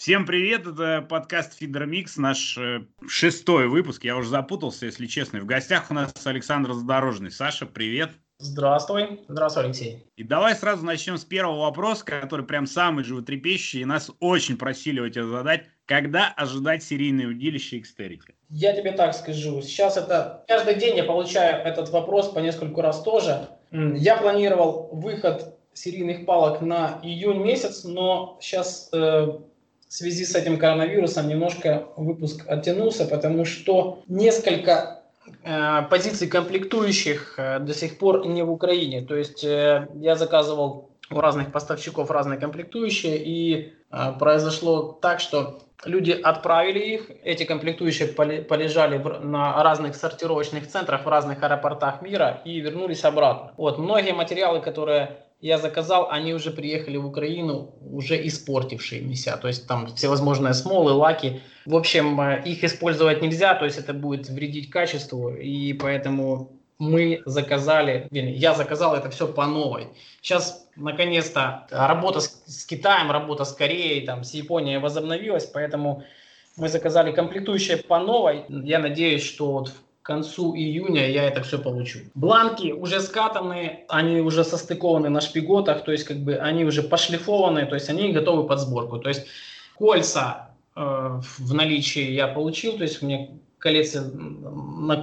Всем привет, это подкаст Фидер Микс, наш э, шестой выпуск. Я уже запутался, если честно. В гостях у нас Александр Задорожный. Саша, привет. Здравствуй. Здравствуй, Алексей. И давай сразу начнем с первого вопроса, который прям самый животрепещущий, и нас очень просили его тебе задать. Когда ожидать серийное удилище Xterity? Я тебе так скажу. Сейчас это... Каждый день я получаю этот вопрос по нескольку раз тоже. Я планировал выход серийных палок на июнь месяц, но сейчас э, в связи с этим коронавирусом немножко выпуск оттянулся, потому что несколько э, позиций комплектующих э, до сих пор не в Украине. То есть э, я заказывал у разных поставщиков разные комплектующие, и э, произошло так, что люди отправили их, эти комплектующие полежали на разных сортировочных центрах в разных аэропортах мира и вернулись обратно. Вот, многие материалы, которые я заказал, они уже приехали в Украину, уже испортившиеся. То есть там всевозможные смолы, лаки. В общем, э, их использовать нельзя, то есть это будет вредить качеству. И поэтому мы заказали, я заказал это все по новой. Сейчас, наконец-то, работа с, с Китаем, работа с Кореей, там, с Японией возобновилась, поэтому мы заказали комплектующие по новой. Я надеюсь, что вот к концу июня я это все получу. Бланки уже скатаны, они уже состыкованы на шпиготах, то есть как бы они уже пошлифованы, то есть они готовы под сборку. То есть кольца э, в наличии я получил, то есть мне коллекции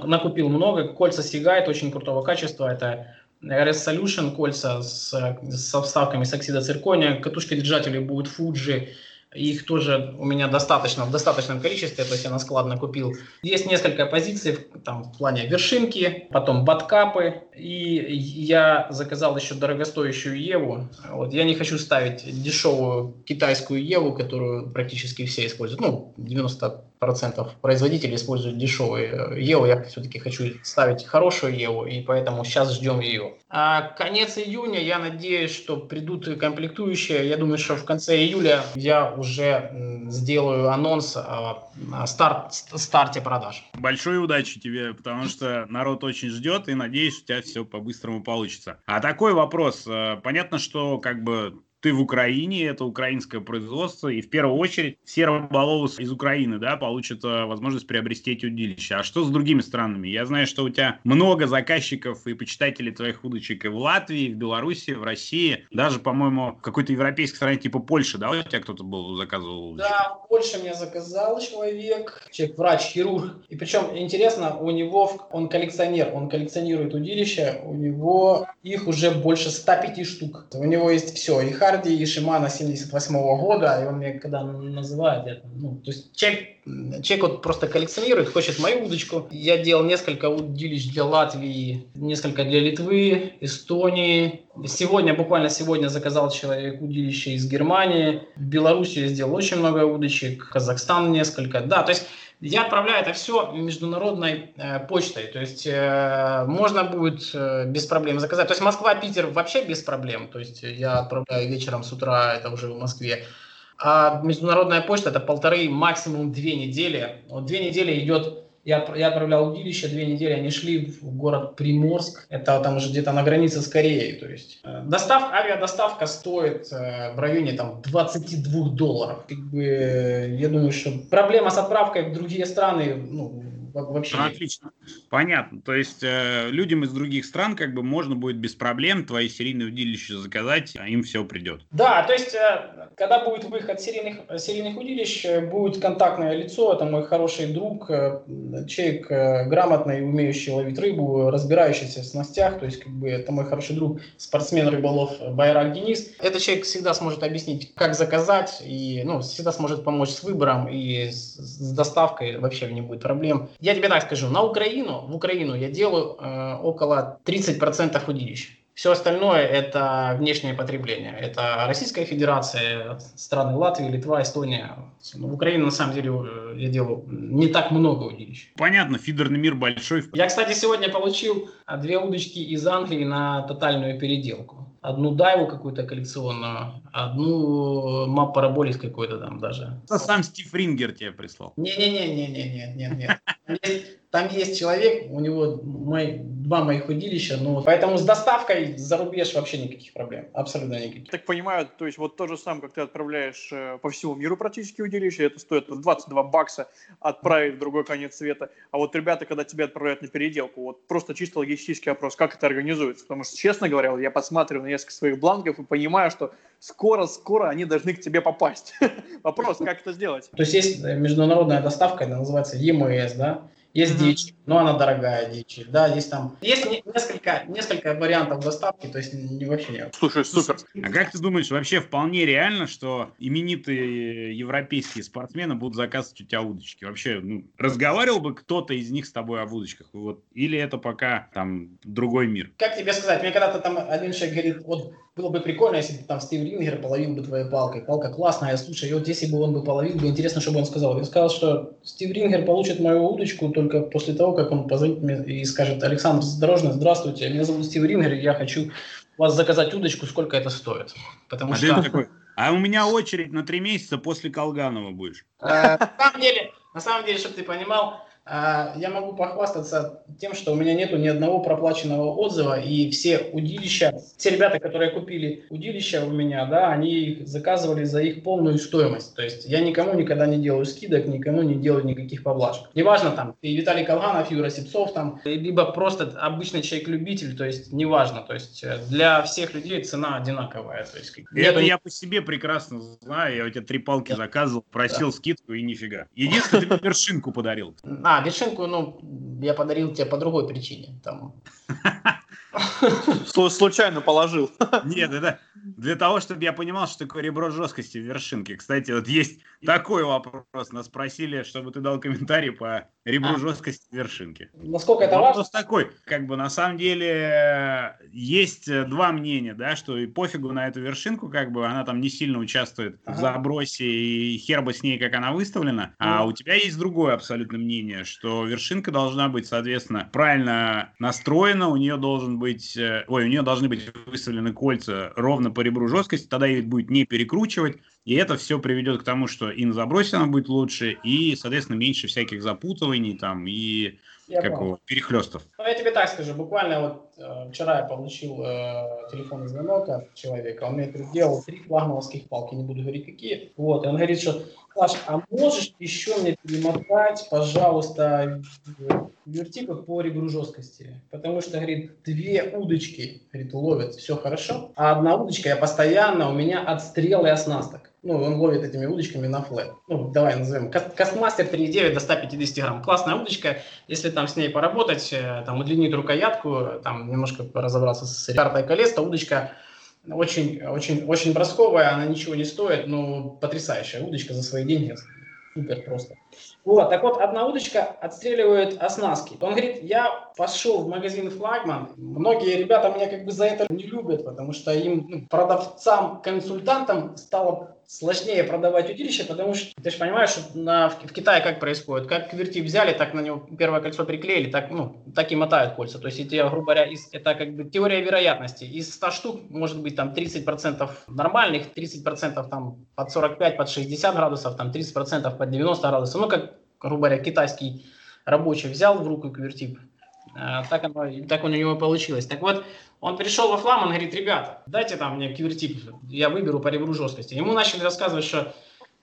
накупил много, кольца Seagate очень крутого качества, это RS Solution кольца с, со вставками с оксида циркония, катушки держателей будут Fuji, их тоже у меня достаточно, в достаточном количестве, то есть я на склад накупил. Есть несколько позиций там, в плане вершинки, потом баткапы, и я заказал еще дорогостоящую Еву. Вот, я не хочу ставить дешевую китайскую Еву, которую практически все используют. Ну, 90 процентов производителей используют дешевые э, Еву. Я все-таки хочу ставить хорошую Еву, и поэтому сейчас ждем ее. А конец июня, я надеюсь, что придут комплектующие. Я думаю, что в конце июля я уже сделаю анонс о старт, старте продаж. Большой удачи тебе, потому что народ очень ждет, и надеюсь, у тебя все по-быстрому получится. А такой вопрос. Э, понятно, что как бы ты в Украине, это украинское производство, и в первую очередь все рыболовы из Украины, да, получат э, возможность приобрести эти удилища. А что с другими странами? Я знаю, что у тебя много заказчиков и почитателей твоих удочек и в Латвии, и в Беларуси, в России, даже, по-моему, в какой-то европейской стране типа Польши, да, у тебя кто-то был, заказывал? Да, в Польше мне заказал человек, человек, врач-хирург. И причем, интересно, у него, он коллекционер, он коллекционирует удилища, у него их уже больше 105 штук. У него есть все, и Харди Шимана 78 -го года, и он мне когда называет, это, ну, то есть человек, человек вот просто коллекционирует, хочет мою удочку. Я делал несколько удилищ для Латвии, несколько для Литвы, Эстонии. Сегодня, буквально сегодня заказал человек удилище из Германии. В Беларуси я сделал очень много удочек, Казахстан несколько. Да, то есть я отправляю это все международной э, почтой, то есть э, можно будет э, без проблем заказать. То есть Москва, Питер вообще без проблем, то есть я отправляю вечером с утра, это уже в Москве. А международная почта это полторы, максимум две недели. Вот две недели идет я, я отправлял удилище, две недели они шли в город Приморск. Это там уже где-то на границе с Кореей. То есть э, достав, авиадоставка стоит э, в районе там 22 долларов. Как бы, э, я думаю, что проблема с отправкой в другие страны ну, вообще. Ну, отлично. Понятно. То есть э, людям из других стран как бы можно будет без проблем твои серийные удилища заказать, а им все придет. Да, то есть э, когда будет выход серийных, серийных удилищ, э, будет контактное лицо, это мой хороший друг, э, человек э, грамотный, умеющий ловить рыбу, разбирающийся в снастях, то есть как бы это мой хороший друг, спортсмен рыболов Байрак Денис. Этот человек всегда сможет объяснить, как заказать, и ну, всегда сможет помочь с выбором и с, с доставкой, вообще не будет проблем. Я тебе так скажу, на Украину, в Украину я делаю э, около 30% удилищ. Все остальное это внешнее потребление. Это Российская Федерация, страны Латвия, Литва, Эстония. В Украине на самом деле э, я делаю не так много удилищ. Понятно, фидерный мир большой. Я, кстати, сегодня получил две удочки из Англии на тотальную переделку одну дайву какую-то коллекционную, одну мап параболис какой-то там даже. Это сам Стив Рингер тебе прислал. Не-не-не-не-не-не-не. Там есть человек, у него мои, два моих удилища, ну, поэтому с доставкой за рубеж вообще никаких проблем, абсолютно никаких. Так понимаю, то есть вот то же самое, как ты отправляешь э, по всему миру практически удилища, это стоит 22 бакса отправить в другой конец света, а вот ребята, когда тебя отправляют на переделку, вот просто чисто логистический вопрос, как это организуется, потому что, честно говоря, я посмотрю на несколько своих бланков и понимаю, что скоро-скоро они должны к тебе попасть. Вопрос, как это сделать? То есть есть международная доставка, это называется EMS, да, есть mm-hmm. дичь, но она дорогая дичь. Да, есть там есть несколько, несколько вариантов доставки, то есть не, вообще нет. Слушай, супер. А как ты думаешь, вообще вполне реально, что именитые европейские спортсмены будут заказывать у тебя удочки? Вообще, ну, разговаривал бы кто-то из них с тобой об удочках? Вот, или это пока там другой мир? Как тебе сказать? Мне когда-то там один человек говорит, вот было бы прикольно, если бы там Стив Рингер половил бы твоей палкой. Палка классная, слушай, и вот если бы он бы половил бы, интересно, что бы он сказал. Я сказал, что Стив Рингер получит мою удочку только после того, как он позвонит мне и скажет, Александр Задорожный, здравствуйте, меня зовут Стив Рингер, я хочу у вас заказать удочку, сколько это стоит. Потому а что... Такой, а у меня очередь на три месяца после Колганова будешь. Э, на самом деле, на самом деле, чтобы ты понимал, я могу похвастаться тем, что у меня нету ни одного проплаченного отзыва, и все удилища, те ребята, которые купили удилища у меня, да, они их заказывали за их полную стоимость. То есть я никому никогда не делаю скидок, никому не делаю никаких поблажек. Неважно там, и Виталий Колганов, Юра Сипцов там, либо просто обычный человек-любитель, то есть неважно. То есть для всех людей цена одинаковая. То есть, Это я по себе прекрасно знаю, я у тебя три палки заказывал, просил да. скидку и нифига. Единственное, ты вершинку подарил. А, а, вершинку, ну, я подарил тебе по другой причине. Там. Случайно положил. Нет, это для того, чтобы я понимал, что такое ребро жесткости в вершинке. Кстати, вот есть такой вопрос. Нас спросили, чтобы ты дал комментарий по ребру а. жесткости в вершинке. Насколько это важно? Вопрос такой. Как бы на самом деле есть два мнения, да, что и пофигу на эту вершинку, как бы она там не сильно участвует ага. в забросе и хер бы с ней, как она выставлена. А у тебя есть другое абсолютно мнение, что вершинка должна быть, соответственно, правильно настроена, у нее должен быть, э, ой, у нее должны быть выставлены кольца ровно по ребру жесткости, тогда ее будет не перекручивать, и это все приведет к тому, что и на забросе она будет лучше, и, соответственно, меньше всяких запутываний там и я как его, перехлестов. Ну, я тебе так скажу, буквально вот вчера я получил э, телефонный звонок от человека, он мне сделал три флагмановских палки, не буду говорить какие, вот, и он говорит, что Саш, а можешь еще мне перемотать, пожалуйста, вертипы по ребру жесткости? Потому что, говорит, две удочки, говорит, ловят, все хорошо, а одна удочка, я постоянно, у меня отстрел и оснасток. Ну, он ловит этими удочками на флэт. Ну, давай назовем. Кастмастер 3.9 до 150 грамм. Классная удочка. Если там с ней поработать, э, там удлинить рукоятку, там немножко разобраться с картой колес, удочка очень, очень, очень бросковая, она ничего не стоит, но потрясающая удочка за свои деньги. Супер просто. Вот, так вот, одна удочка отстреливает оснастки. Он говорит, я пошел в магазин «Флагман». Многие ребята меня как бы за это не любят, потому что им, ну, продавцам, консультантам стало сложнее продавать удилище, потому что ты же понимаешь, что на, в, в Китае как происходит. Как квертип взяли, так на него первое кольцо приклеили, так, ну, так и мотают кольца. То есть, эти, грубо говоря, из, это как бы теория вероятности. Из 100 штук может быть там 30% нормальных, 30% там под 45, под 60 градусов, там 30% под 90 градусов. Ну, как, грубо говоря, китайский рабочий взял в руку квертип, а, так, оно, так у него получилось. Так вот, он пришел во флам, он говорит, ребята, дайте там мне квертип, я выберу по ребру жесткости. Ему начали рассказывать, что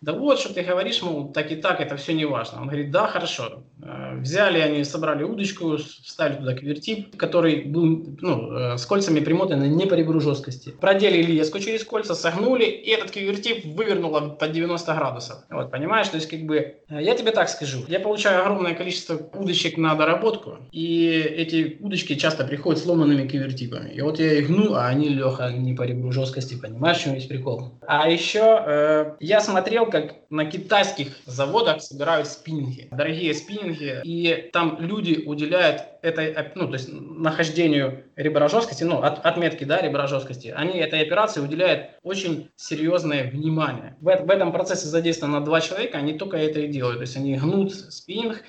да вот, что ты говоришь, мол, так и так, это все не важно. Он говорит, да, хорошо. Э, взяли они, собрали удочку, вставили туда квертип, который был ну, э, с кольцами примотан не по ребру жесткости. Проделили леску через кольца, согнули, и этот квертип вывернуло под 90 градусов. Вот, понимаешь, то есть как бы, э, я тебе так скажу, я получаю огромное количество удочек на доработку, и эти удочки часто приходят сломанными квертипами. И вот я их гну, а они, Леха, не по ребру жесткости, понимаешь, в чем весь прикол. А еще э, я смотрел, как на китайских заводах собирают спиннинги, дорогие спиннинги, и там люди уделяют этой, ну, то есть нахождению ребра жесткости, ну, от, отметки, да, ребра жесткости, они этой операции уделяют очень серьезное внимание. В, в этом процессе задействовано два человека, они только это и делают, то есть они гнут спиннинг,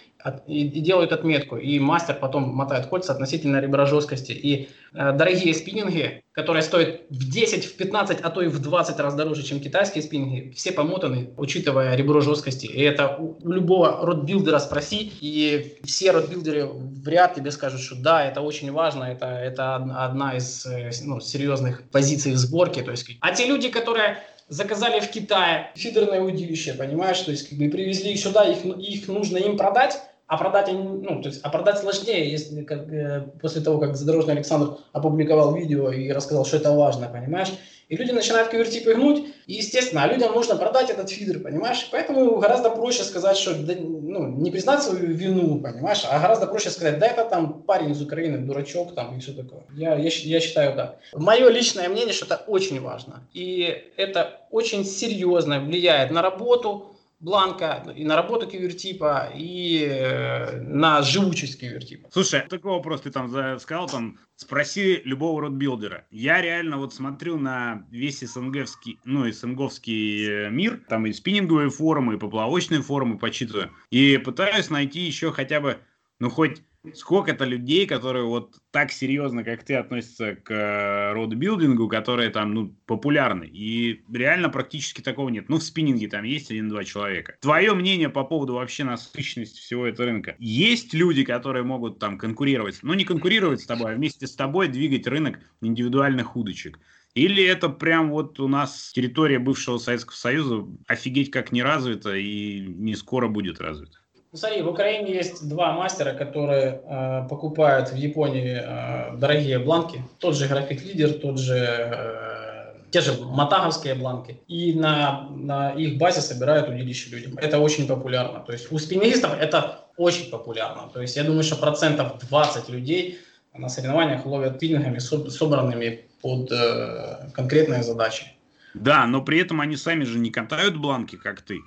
и, и делают отметку, и мастер потом мотает кольца относительно ребра жесткости. И э, дорогие спиннинги, которые стоят в 10, в 15, а то и в 20 раз дороже, чем китайские спиннинги, все помотаны, учитывая ребро жесткости. И это у, у любого ротбилдера спроси, и все ротбилдеры в ряд тебе скажут, что да, это очень важно, это, это одна из э, ну, серьезных позиций в сборке. То есть, а те люди, которые заказали в Китае фидерное удилище, понимаешь, то есть как бы привезли их сюда, их, их нужно им продать, а продать, ну, то есть, а продать сложнее, если как, э, после того, как Задорожный Александр опубликовал видео и рассказал, что это важно, понимаешь? И люди начинают конвертипы гнуть, и, естественно, а людям нужно продать этот фидер, понимаешь? Поэтому гораздо проще сказать, что да, ну, не признать свою вину, понимаешь, а гораздо проще сказать, да это там парень из Украины, дурачок там и все такое. Я, я, я считаю, да. Мое личное мнение, что это очень важно. И это очень серьезно влияет на работу, бланка, и на работу кивертипа, и э, на живучесть кивертипа. Слушай, такой вопрос ты там сказал, там, спроси любого родбилдера. Я реально вот смотрю на весь СНГовский, ну, СНГовский э, мир, там и спиннинговые форумы, и поплавочные форумы почитываю, и пытаюсь найти еще хотя бы, ну, хоть сколько-то людей, которые вот так серьезно, как ты, относятся к э, родбилдингу, которые там, ну, популярны. И реально практически такого нет. Ну, в спиннинге там есть один-два человека. Твое мнение по поводу вообще насыщенности всего этого рынка. Есть люди, которые могут там конкурировать, ну, не конкурировать с тобой, а вместе с тобой двигать рынок индивидуальных удочек. Или это прям вот у нас территория бывшего Советского Союза офигеть как не развита и не скоро будет развита? Ну, смотри, в Украине есть два мастера, которые э, покупают в Японии э, дорогие бланки. Тот же график лидер, тот же э, те же матаговские бланки. И на, на их базе собирают удилище людям. Это очень популярно. То есть у спиннеристов это очень популярно. То есть я думаю, что процентов 20 людей на соревнованиях ловят пилингами, собранными под э, конкретные задачи. Да, но при этом они сами же не катают бланки, как ты.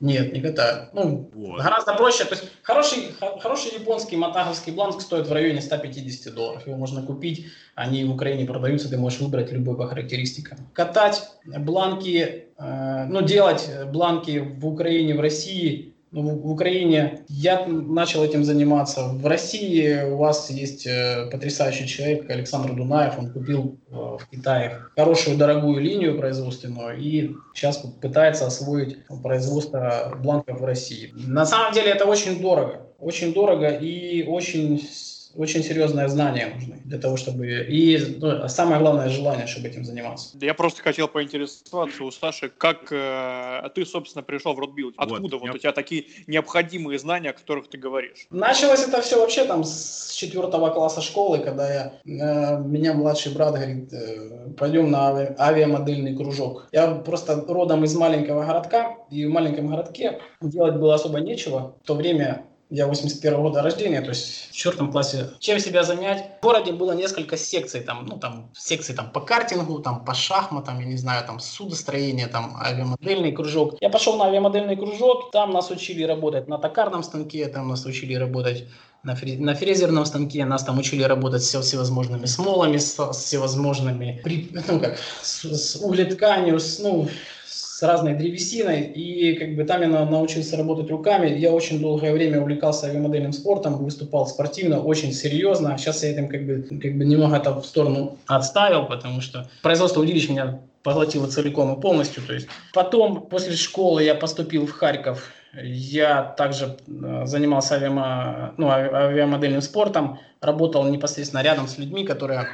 Нет, не катают. Ну, вот. гораздо проще. То есть хороший, хороший японский матаговский бланк стоит в районе 150 долларов. Его можно купить, они в Украине продаются, ты можешь выбрать любой по характеристикам. Катать бланки, э, ну, делать бланки в Украине, в России в Украине я начал этим заниматься. В России у вас есть э, потрясающий человек Александр Дунаев. Он купил э, в Китае хорошую дорогую линию производственную и сейчас пытается освоить производство бланков в России. На самом деле это очень дорого. Очень дорого и очень очень серьезное знание нужны для того, чтобы... И ну, самое главное желание, чтобы этим заниматься. Я просто хотел поинтересоваться у Саши, как э, ты, собственно, пришел в Rod Build? Откуда вот, вот у тебя такие необходимые знания, о которых ты говоришь? Началось это все вообще там с четвертого класса школы, когда я, э, меня младший брат говорит, э, пойдем на ави-, авиамодельный кружок. Я просто родом из маленького городка, и в маленьком городке делать было особо нечего. В то время я 81 года рождения, то есть в четвертом классе. Чем себя занять? В городе было несколько секций, там, ну, там, секции там по картингу, там, по шахматам, я не знаю, там, судостроение, там, авиамодельный кружок. Я пошел на авиамодельный кружок, там нас учили работать на токарном станке, там нас учили работать на, фрезерном станке, нас там учили работать с всевозможными смолами, с, с всевозможными, ну, как, с, с углетканью, с, ну, с разной древесиной, и как бы там я научился работать руками. Я очень долгое время увлекался авиамодельным спортом, выступал спортивно, очень серьезно. Сейчас я этим как бы, как бы немного это в сторону отставил, потому что производство удилищ меня поглотило целиком и полностью. То есть потом, после школы, я поступил в Харьков. Я также э, занимался авиамо, ну, авиамодельным спортом, работал непосредственно рядом с людьми, которые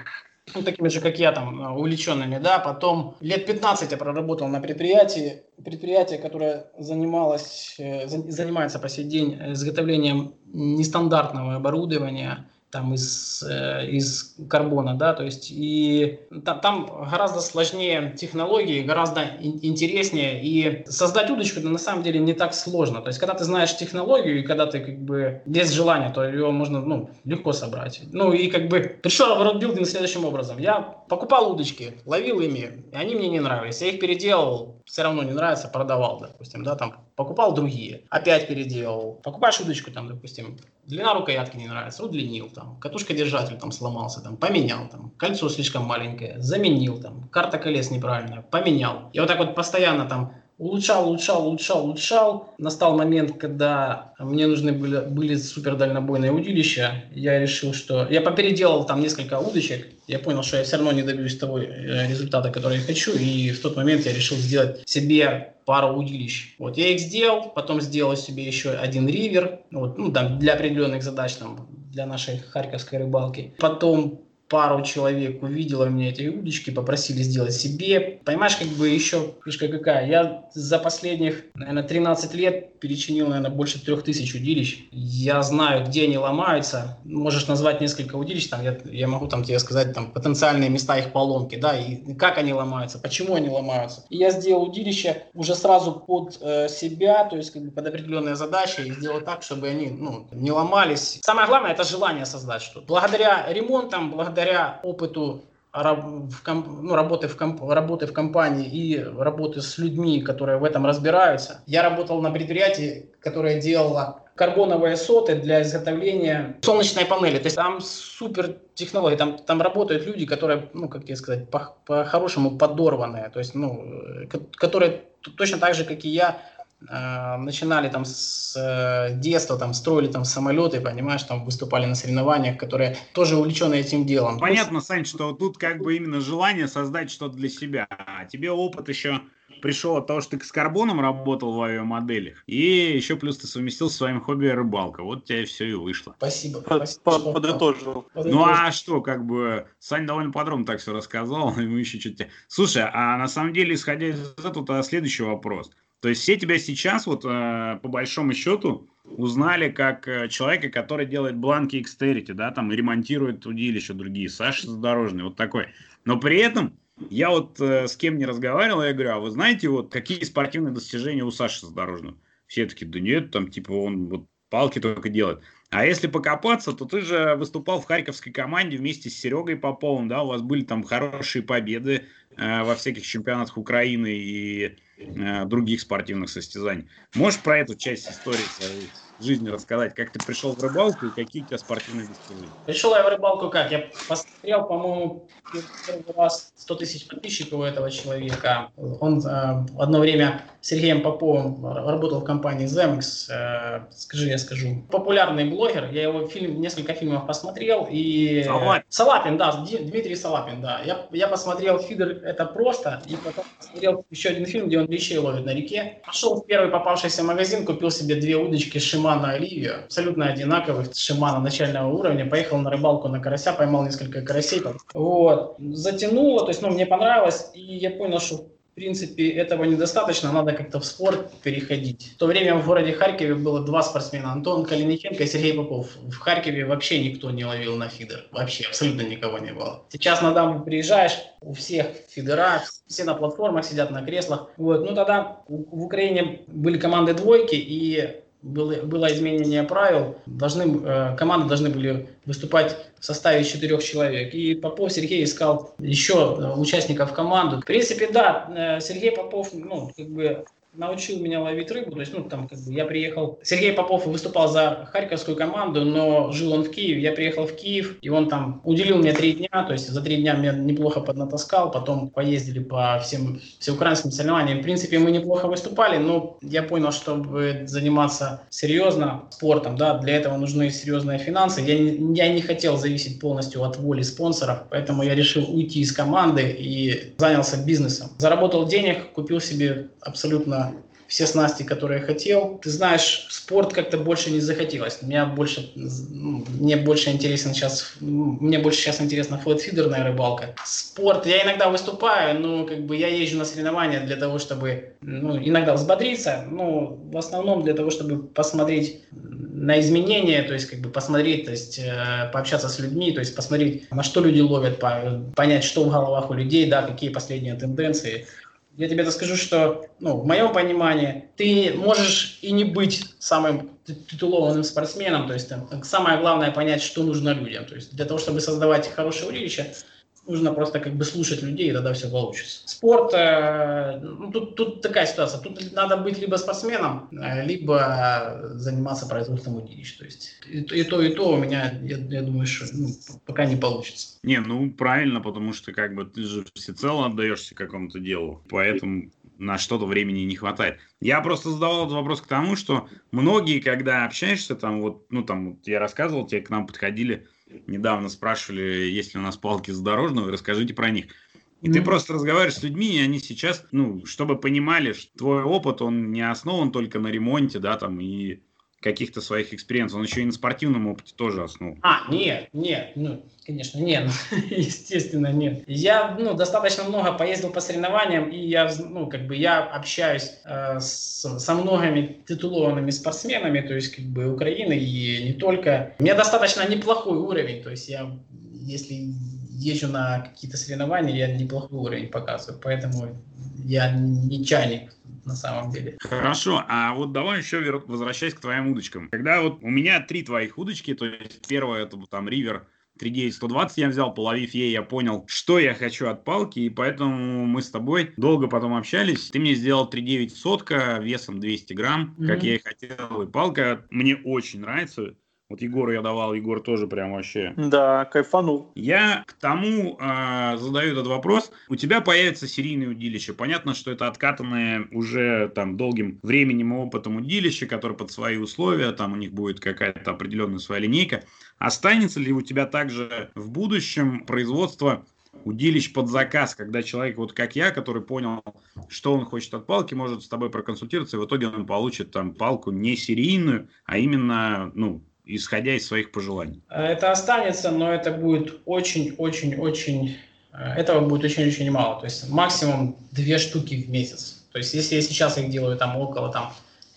ну, такими же, как я, там, э, увлеченными, да, потом лет 15 я проработал на предприятии, предприятие, которое занималось, э, занимается по сей день изготовлением нестандартного оборудования, там из, э, из карбона, да, то есть и там, там гораздо сложнее технологии, гораздо ин- интереснее, и создать удочку на самом деле не так сложно, то есть когда ты знаешь технологию, и когда ты как бы есть желание, то ее можно, ну, легко собрать. Ну и как бы пришел в родбилдинг следующим образом, я покупал удочки, ловил ими, и они мне не нравились, я их переделал, все равно не нравится, продавал, допустим, да, там покупал другие, опять переделал, покупаешь удочку, там, допустим, длина рукоятки не нравится, удлинил, там, катушка-держатель там сломался, там, поменял, там, кольцо слишком маленькое, заменил, там, карта колес неправильная, поменял. И вот так вот постоянно там улучшал, улучшал, улучшал, улучшал. Настал момент, когда мне нужны были, были супер дальнобойные удилища. Я решил, что... Я попеределал там несколько удочек. Я понял, что я все равно не добьюсь того э, результата, который я хочу. И в тот момент я решил сделать себе пару удилищ. Вот я их сделал, потом сделал себе еще один ривер, вот, ну, там, для определенных задач, там, для нашей харьковской рыбалки. Потом пару человек увидела меня эти удочки, попросили сделать себе. Понимаешь, как бы еще фишка какая? Я за последних, наверное, 13 лет перечинил, наверное, больше трех тысяч удилищ. Я знаю, где они ломаются. Можешь назвать несколько удилищ, там, я, я могу там тебе сказать там, потенциальные места их поломки, да, и как они ломаются, почему они ломаются. И я сделал удилище уже сразу под э, себя, то есть как бы под определенные задачи, и сделал так, чтобы они ну, не ломались. Самое главное, это желание создать что-то. Благодаря ремонтам, благодаря благодаря опыту в комп, ну, работы, в комп, работы в компании и работы с людьми, которые в этом разбираются. Я работал на предприятии, которое делало карбоновые соты для изготовления солнечной панели. То есть там супер технологии, там, там работают люди, которые, ну, как тебе сказать, по-хорошему по подорванные, то есть, ну, э, которые точно так же, как и я, начинали там с э, детства, там строили там самолеты, понимаешь, там выступали на соревнованиях, которые тоже увлечены этим делом. Понятно, Сань, что тут как бы именно желание создать что-то для себя. А тебе опыт еще пришел от того, что ты с карбоном работал в авиамоделях, и еще плюс ты совместил с своим хобби рыбалка. Вот у тебя все и вышло. Спасибо. спасибо Подытожил. Ну а что, как бы, Сань довольно подробно так все рассказал, и мы еще чуть-чуть... Слушай, а на самом деле, исходя из этого, следующий вопрос – то есть все тебя сейчас, вот э, по большому счету, узнали как э, человека, который делает бланки Xterity, да, там и ремонтирует удилища другие, Саша Задорожный, вот такой. Но при этом я вот э, с кем не разговаривал, я говорю, а вы знаете, вот какие спортивные достижения у Саши Задорожного? Все таки да нет, там типа он вот палки только делает. А если покопаться, то ты же выступал в харьковской команде вместе с Серегой Поповым, да, у вас были там хорошие победы э, во всяких чемпионатах Украины и других спортивных состязаний. Можешь про эту часть истории своей жизни рассказать? Как ты пришел в рыбалку и какие у тебя спортивные достижения? Пришел я в рыбалку как? Я посмотрел, по-моему, первый раз 100 тысяч подписчиков у этого человека. Он э, одно время с Сергеем Поповым работал в компании Zemx. Э, скажи, я скажу. Популярный блогер. Я его фильм, несколько фильмов посмотрел. И... Салапин. Салапин, да, Дмитрий Салапин, да. Я, я посмотрел «Фидер» это просто. И потом посмотрел еще один фильм, где он лещей ловит на реке. Пошел в первый попавшийся магазин, купил себе две удочки Шимана Оливия, абсолютно одинаковых, Шимана начального уровня. Поехал на рыбалку на карася, поймал несколько карасей. Вот. Затянуло, то есть, ну, мне понравилось. И я понял, что в принципе, этого недостаточно, надо как-то в спорт переходить. В то время в городе Харькове было два спортсмена, Антон Калиниченко и Сергей Попов. В Харькове вообще никто не ловил на фидер, вообще абсолютно никого не было. Сейчас на дамбу приезжаешь, у всех фидера, все на платформах сидят на креслах. Вот. Ну тогда в Украине были команды двойки, и было, было изменение правил, должны, э, команды должны были выступать в составе четырех человек. И Попов Сергей искал еще э, участников в команду. В принципе, да, э, Сергей Попов, ну, как бы научил меня ловить рыбу. То есть, ну, там, как бы я приехал... Сергей Попов выступал за харьковскую команду, но жил он в Киеве. Я приехал в Киев, и он там уделил мне три дня. То есть, за три дня меня неплохо поднатаскал. Потом поездили по всем всеукраинским соревнованиям. В принципе, мы неплохо выступали, но я понял, чтобы заниматься серьезно спортом, да, для этого нужны серьезные финансы. Я не, я не хотел зависеть полностью от воли спонсоров, поэтому я решил уйти из команды и занялся бизнесом. Заработал денег, купил себе абсолютно все снасти, которые я хотел. Ты знаешь, спорт как-то больше не захотелось. Меня больше, ну, мне больше интересен сейчас, мне больше сейчас интересна флотфидерная рыбалка. Спорт, я иногда выступаю, но как бы я езжу на соревнования для того, чтобы ну, иногда взбодриться, но в основном для того, чтобы посмотреть на изменения, то есть как бы посмотреть, то есть э, пообщаться с людьми, то есть посмотреть, на что люди ловят, по, понять, что в головах у людей, да, какие последние тенденции я тебе скажу, что ну, в моем понимании ты можешь и не быть самым титулованным спортсменом, то есть там, самое главное понять, что нужно людям. То есть для того, чтобы создавать хорошее удилище, нужно просто как бы слушать людей, и тогда все получится. Спорт, э, ну, тут, тут такая ситуация, тут надо быть либо спортсменом, э, либо заниматься производством удилищ. То есть и, и то, и то у меня, я, я думаю, что ну, пока не получится. Не, ну правильно, потому что как бы ты же всецело отдаешься какому-то делу, поэтому на что-то времени не хватает. Я просто задавал этот вопрос к тому, что многие, когда общаешься, там вот, ну там, я рассказывал, те к нам подходили, недавно спрашивали, есть ли у нас палки Задорожного, расскажите про них. И mm-hmm. ты просто разговариваешь с людьми, и они сейчас, ну, чтобы понимали, что твой опыт, он не основан только на ремонте, да, там, и каких-то своих experience'ов, он еще и на спортивном опыте тоже основан. А, нет, нет, ну, конечно, нет, естественно, нет. Я, ну, достаточно много поездил по соревнованиям, и я, ну, как бы я общаюсь э, с, со многими титулованными спортсменами, то есть, как бы, Украины и не только. У меня достаточно неплохой уровень, то есть я, если езжу на какие-то соревнования, я неплохой уровень показываю, поэтому я не чайник на самом деле. Хорошо, а вот давай еще возвращаясь к твоим удочкам. Когда вот у меня три твоих удочки, то есть первая это там Ривер 39120 я взял, половив ей, я понял, что я хочу от палки, и поэтому мы с тобой долго потом общались. Ты мне сделал 3.9 сотка весом 200 грамм, mm-hmm. как я и хотел, и палка мне очень нравится. Вот Егору я давал, Егор тоже прям вообще... Да, кайфанул. Я к тому э, задаю этот вопрос. У тебя появится серийное удилище. Понятно, что это откатанное уже там долгим временем и опытом удилище, которое под свои условия, там у них будет какая-то определенная своя линейка. Останется ли у тебя также в будущем производство удилищ под заказ, когда человек, вот как я, который понял, что он хочет от палки, может с тобой проконсультироваться, и в итоге он получит там палку не серийную, а именно, ну, исходя из своих пожеланий? Это останется, но это будет очень-очень-очень... Э, этого будет очень-очень мало. То есть максимум две штуки в месяц. То есть если я сейчас их делаю там около там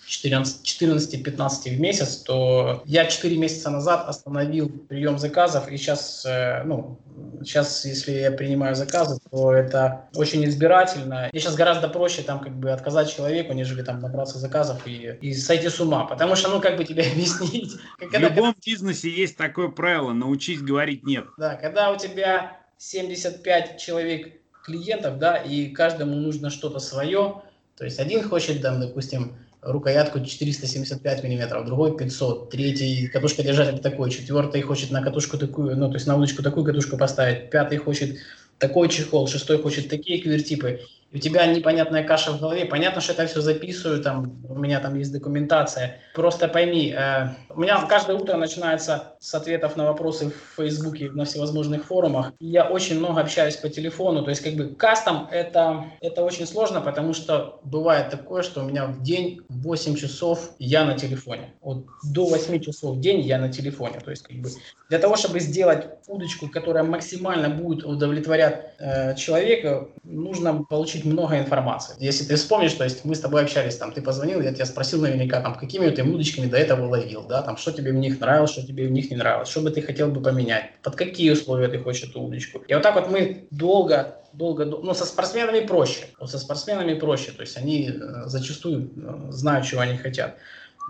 14-15 в месяц, то я 4 месяца назад остановил прием заказов, и сейчас, э, ну, сейчас, если я принимаю заказы, то это очень избирательно. И сейчас гораздо проще там как бы отказать человеку, нежели там набраться заказов и, и сойти с ума. Потому что, ну, как бы тебе объяснить... В когда, любом когда... бизнесе есть такое правило, научись говорить нет. Да, когда у тебя 75 человек клиентов, да, и каждому нужно что-то свое, то есть один хочет, там, допустим, рукоятку 475 миллиметров, другой 500, третий катушка держатель такой, четвертый хочет на катушку такую, ну то есть на удочку такую катушку поставить, пятый хочет такой чехол, шестой хочет такие квертипы у тебя непонятная каша в голове. Понятно, что это все записываю, там, у меня там есть документация. Просто пойми, э, у меня каждое утро начинается с ответов на вопросы в Фейсбуке, на всевозможных форумах. Я очень много общаюсь по телефону, то есть как бы кастом это, это очень сложно, потому что бывает такое, что у меня в день 8 часов я на телефоне. Вот до 8 часов в день я на телефоне. То есть как бы для того, чтобы сделать удочку, которая максимально будет удовлетворять э, человека, нужно получить много информации. Если ты вспомнишь, то есть мы с тобой общались, там, ты позвонил, я тебя спросил наверняка, там, какими ты удочками до этого ловил, да, там, что тебе в них нравилось, что тебе в них не нравилось, что бы ты хотел бы поменять, под какие условия ты хочешь эту удочку. И вот так вот мы долго долго, ну, со спортсменами проще, вот со спортсменами проще, то есть они э, зачастую э, знают, чего они хотят.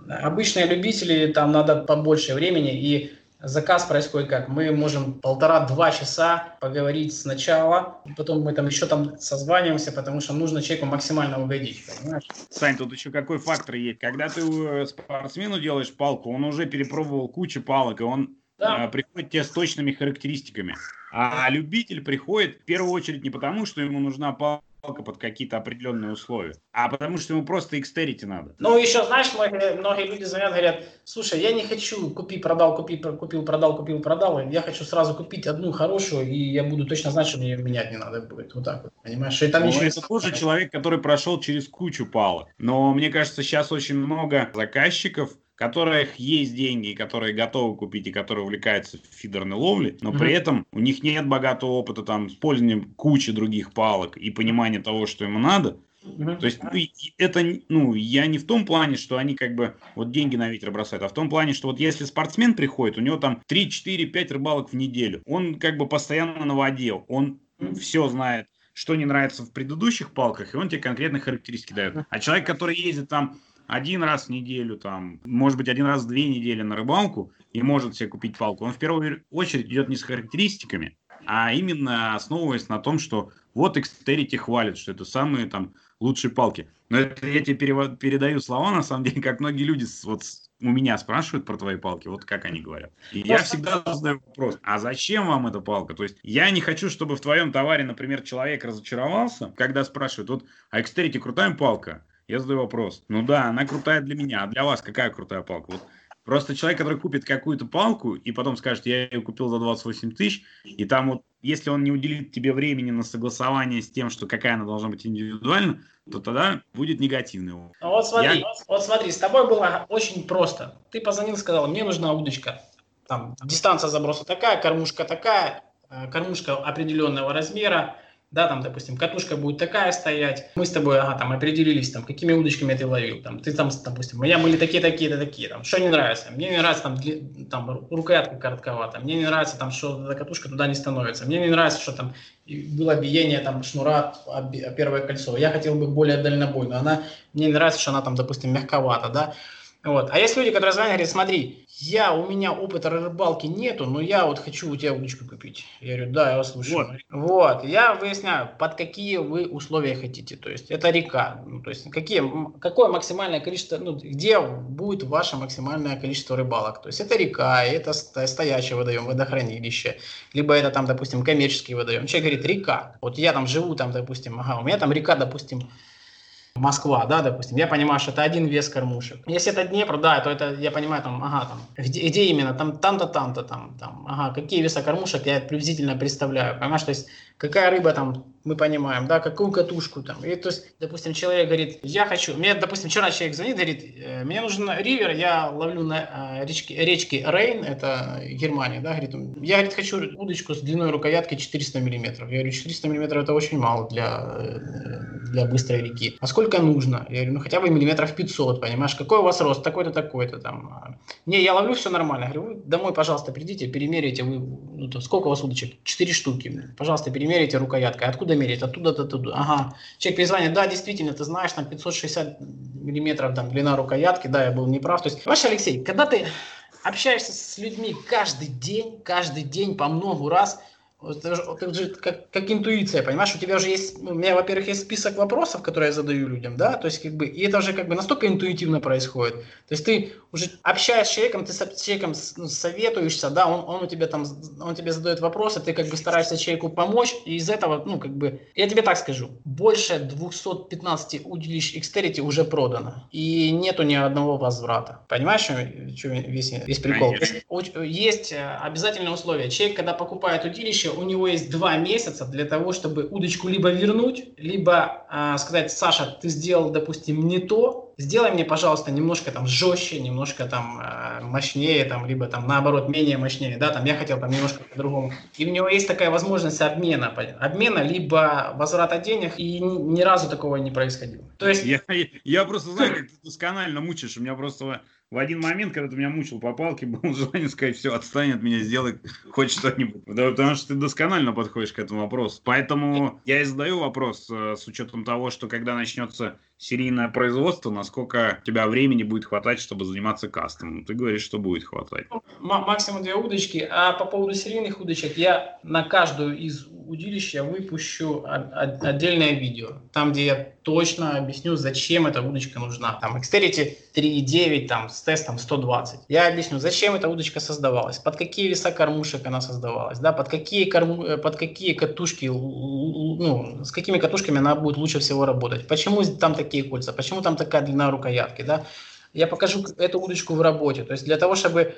Обычные любители, там надо побольше времени, и Заказ происходит как? Мы можем полтора-два часа поговорить сначала, потом мы там еще там созваниваемся, потому что нужно человеку максимально угодить, понимаешь? Сань, тут еще какой фактор есть. Когда ты э, спортсмену делаешь палку, он уже перепробовал кучу палок, и он да. э, приходит тебе с точными характеристиками. А любитель приходит в первую очередь не потому, что ему нужна палка, под какие-то определенные условия, а потому что ему просто экстерити надо. Ну, еще, знаешь, многие, многие люди звонят, говорят, слушай, я не хочу купи, продал, купи, купил, продал, купил, продал, я хочу сразу купить одну хорошую, и я буду точно знать, что мне менять не надо будет. Вот так вот, понимаешь? И там ну, это тоже человек, который прошел через кучу палок. Но мне кажется, сейчас очень много заказчиков, которых есть деньги, которые готовы купить и которые увлекаются фидерной ловлей, но mm-hmm. при этом у них нет богатого опыта там использования кучи других палок и понимания того, что ему надо. То есть ну, это, ну, я не в том плане, что они как бы вот деньги на ветер бросают, а в том плане, что вот если спортсмен приходит, у него там 3, 4, 5 рыбалок в неделю, он как бы постоянно на воде, он все знает, что не нравится в предыдущих палках, и он тебе конкретные характеристики дает. А человек, который ездит там один раз в неделю, там, может быть, один раз в две недели на рыбалку и может себе купить палку, он в первую очередь идет не с характеристиками, а именно основываясь на том, что вот Xterity хвалит, что это самый там лучшей палки. Но это я тебе передаю слова, на самом деле, как многие люди вот у меня спрашивают про твои палки, вот как они говорят. И я всегда задаю вопрос, а зачем вам эта палка? То есть я не хочу, чтобы в твоем товаре, например, человек разочаровался, когда спрашивают, вот, а Xterity крутая палка? Я задаю вопрос, ну да, она крутая для меня, а для вас какая крутая палка? Вот Просто человек, который купит какую-то палку и потом скажет, я ее купил за 28 тысяч, и там вот, если он не уделит тебе времени на согласование с тем, что какая она должна быть индивидуально, то тогда будет негативный опыт. Ну вот смотри, я... вот смотри, с тобой было очень просто. Ты позвонил, сказал, мне нужна удочка. Там дистанция заброса такая, кормушка такая, э, кормушка определенного размера, да, там, допустим, катушка будет такая стоять, мы с тобой, ага, там, определились, там, какими удочками ты ловил, там, ты там, допустим, у меня были такие, такие, то такие, там, что не нравится, мне не нравится, там, для, там, рукоятка коротковата, мне не нравится, там, что эта катушка туда не становится, мне не нравится, что там было биение, там, шнура, первое кольцо, я хотел бы более дальнобойную, она, мне не нравится, что она, там, допустим, мягковата, да, вот. А есть люди, которые звонят и говорят, смотри, я, у меня опыта рыбалки нету, но я вот хочу у тебя удочку купить. Я говорю, да, я вас слушаю. Вот. вот. Я выясняю, под какие вы условия хотите. То есть это река. Ну, то есть какие, какое максимальное количество, ну, где будет ваше максимальное количество рыбалок. То есть это река, это стоячий водоем, водохранилище, либо это там, допустим, коммерческий водоем. Человек говорит, река. Вот я там живу, там, допустим, ага, у меня там река, допустим, Москва, да, допустим, я понимаю, что это один вес кормушек. Если это Днепр, да, то это, я понимаю, там, ага, там, где, где именно, там, там-то, там-то, там, там, ага, какие веса кормушек я приблизительно представляю, понимаешь, то есть какая рыба там, мы понимаем, да, какую катушку там. И, то есть, допустим, человек говорит, я хочу, мне, допустим, вчера человек звонит, говорит, «Э, мне нужен ривер, я ловлю на речке, речке Рейн, это Германия, да, говорит, я, говорит, хочу удочку с длиной рукоятки 400 миллиметров. Я говорю, 400 миллиметров это очень мало для, э, для быстрой реки. А сколько нужно? Я говорю, ну хотя бы миллиметров 500, понимаешь, какой у вас рост, такой-то, такой-то там. Не, я ловлю все нормально. Я говорю, вы домой, пожалуйста, придите, перемерите, вы, ну, то, сколько у вас удочек? Четыре штуки. Пожалуйста, перемерите мерите рукояткой. Откуда мерить? Оттуда-то туда. Ага. Человек перезвонит, да, действительно, ты знаешь, там 560 миллиметров там, длина рукоятки, да, я был неправ. То есть, ваш Алексей, когда ты общаешься с людьми каждый день, каждый день по много раз, это же, это же как, как интуиция, понимаешь? У тебя уже есть, у меня, во-первых, есть список вопросов, которые я задаю людям, да, то есть как бы, и это уже как бы настолько интуитивно происходит. То есть ты уже общаясь с человеком, ты с человеком ну, советуешься, да, он, он у тебя там, он тебе задает вопросы, ты как бы стараешься человеку помочь, и из этого, ну, как бы, я тебе так скажу, больше 215 удилищ Xterity уже продано, и нету ни одного возврата. Понимаешь, что весь, весь прикол? Есть, есть э, обязательное условие. Человек, когда покупает удилище, у него есть два месяца для того, чтобы удочку либо вернуть, либо э, сказать, Саша, ты сделал, допустим, не то, сделай мне, пожалуйста, немножко там жестче, немножко там э, мощнее, там, либо там наоборот менее мощнее, да, там я хотел там немножко по-другому. И у него есть такая возможность обмена, обмена, либо возврата денег, и ни разу такого не происходило. То есть... Я, я, я просто знаю, как ты досконально мучаешь, у меня просто в один момент, когда ты меня мучил по палке, был желание сказать, все, отстань от меня, сделай хоть что-нибудь. Да, потому что ты досконально подходишь к этому вопросу. Поэтому я и задаю вопрос э, с учетом того, что когда начнется серийное производство, насколько у тебя времени будет хватать, чтобы заниматься кастомом. Ты говоришь, что будет хватать. Максимум две удочки. А по поводу серийных удочек, я на каждую из удилищ я выпущу отдельное видео, там, где я точно объясню, зачем эта удочка нужна. Там Xterity 3.9 там, с тестом 120. Я объясню, зачем эта удочка создавалась, под какие веса кормушек она создавалась, да, под какие, корму, э, под какие катушки, ну, с какими катушками она будет лучше всего работать, почему там такие такие кольца, почему там такая длина рукоятки, да. Я покажу эту удочку в работе. То есть для того, чтобы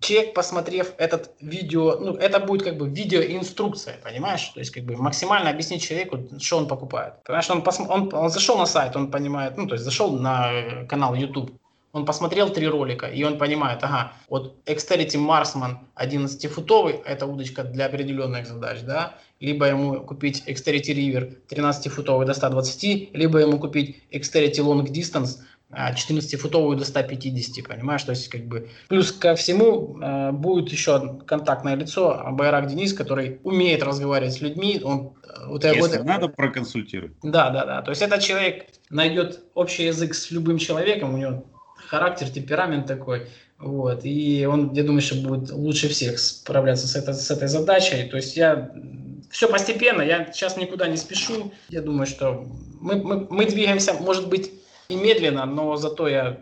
человек, посмотрев этот видео, ну, это будет как бы видеоинструкция, понимаешь? То есть как бы максимально объяснить человеку, что он покупает. Понимаешь, он, пос... он, он зашел на сайт, он понимает, ну, то есть зашел на канал YouTube, он посмотрел три ролика, и он понимает, ага, вот Xterity Marsman 11-футовый, это удочка для определенных задач, да, либо ему купить Xterity River 13-футовый до 120, либо ему купить Xterity Long Distance 14-футовую до 150, понимаешь, то есть как бы плюс ко всему э, будет еще контактное лицо Байрак Денис, который умеет разговаривать с людьми, он э, вот, Если вот, надо проконсультировать. Да, да, да, то есть этот человек найдет общий язык с любым человеком, у него характер, темперамент такой, вот, и он, я думаю, что будет лучше всех справляться с, это, с этой задачей, то есть я все постепенно, я сейчас никуда не спешу. Я думаю, что мы, мы, мы двигаемся, может быть, и медленно, но зато я,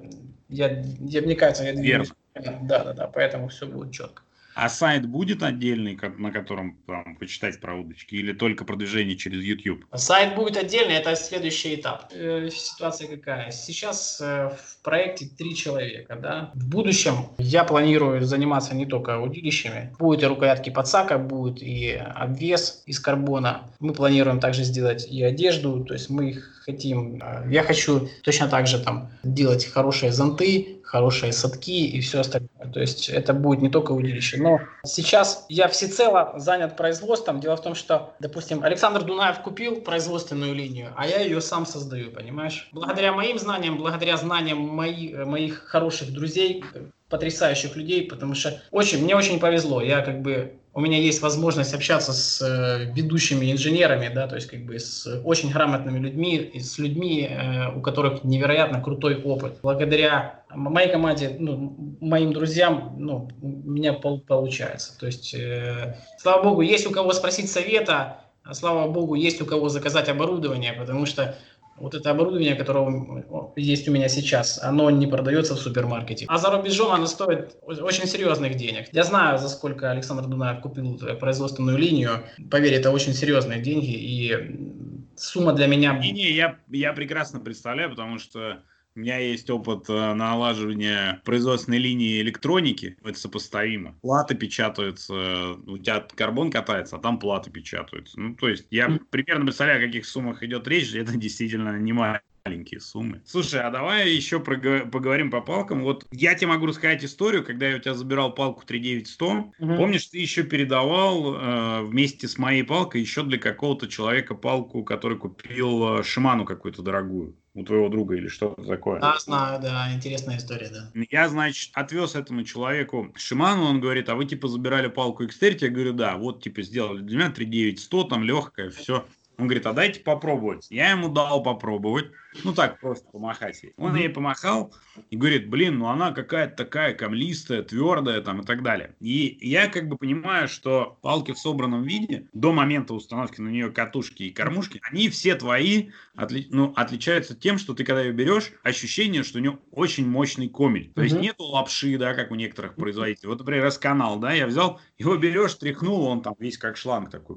я, я мне кажется, я двигаюсь. Верно. Да, да, да, поэтому все будет четко. А сайт будет отдельный, на котором там, почитать про удочки, или только продвижение через YouTube? Сайт будет отдельный, это следующий этап. Э, ситуация какая? Сейчас э, в проекте три человека. Да? В будущем я планирую заниматься не только удилищами. Будет и рукоятки подсака, будет и обвес из карбона. Мы планируем также сделать и одежду, то есть мы хотим, э, я хочу точно так же там делать хорошие зонты, хорошие садки и все остальное. То есть это будет не только удилище. Но сейчас я всецело занят производством. Дело в том, что, допустим, Александр Дунаев купил производственную линию, а я ее сам создаю, понимаешь? Благодаря моим знаниям, благодаря знаниям мои, моих хороших друзей, потрясающих людей, потому что очень, мне очень повезло. Я как бы у меня есть возможность общаться с э, ведущими инженерами, да, то есть как бы с очень грамотными людьми, с людьми, э, у которых невероятно крутой опыт. Благодаря моей команде, ну, моим друзьям, ну, у меня пол получается. То есть, э, слава богу, есть у кого спросить совета, а слава богу, есть у кого заказать оборудование, потому что вот это оборудование, которое есть у меня сейчас, оно не продается в супермаркете. А за рубежом оно стоит очень серьезных денег. Я знаю, за сколько Александр Дунаев купил производственную линию. Поверь, это очень серьезные деньги, и сумма для меня... Не-не, я, я прекрасно представляю, потому что у меня есть опыт э, налаживания производственной линии электроники. Это сопоставимо. Платы печатаются, у тебя карбон катается, а там платы печатаются. Ну, то есть я примерно представляю, о каких суммах идет речь. Это действительно не маленькие суммы. Слушай, а давай еще поговорим по палкам. Вот я тебе могу рассказать историю, когда я у тебя забирал палку 39100. Угу. Помнишь, ты еще передавал э, вместе с моей палкой еще для какого-то человека палку, который купил э, Шиману какую-то дорогую у твоего друга или что-то такое. Да, знаю, да, интересная история, да. Я, значит, отвез этому человеку Шиману, он говорит, а вы, типа, забирали палку Xterity? Я говорю, да, вот, типа, сделали для меня 3900, там, легкая, все. Он говорит, а дайте попробовать. Я ему дал попробовать. Ну так, просто помахать ей. Он ей помахал и говорит, блин, ну она какая-то такая камлистая, твердая там и так далее. И я как бы понимаю, что палки в собранном виде до момента установки на нее катушки и кормушки, они все твои отли ну, отличаются тем, что ты когда ее берешь, ощущение, что у нее очень мощный комель. То есть нету лапши, да, как у некоторых производителей. Вот, например, расканал, да, я взял, его берешь, тряхнул, он там весь как шланг такой.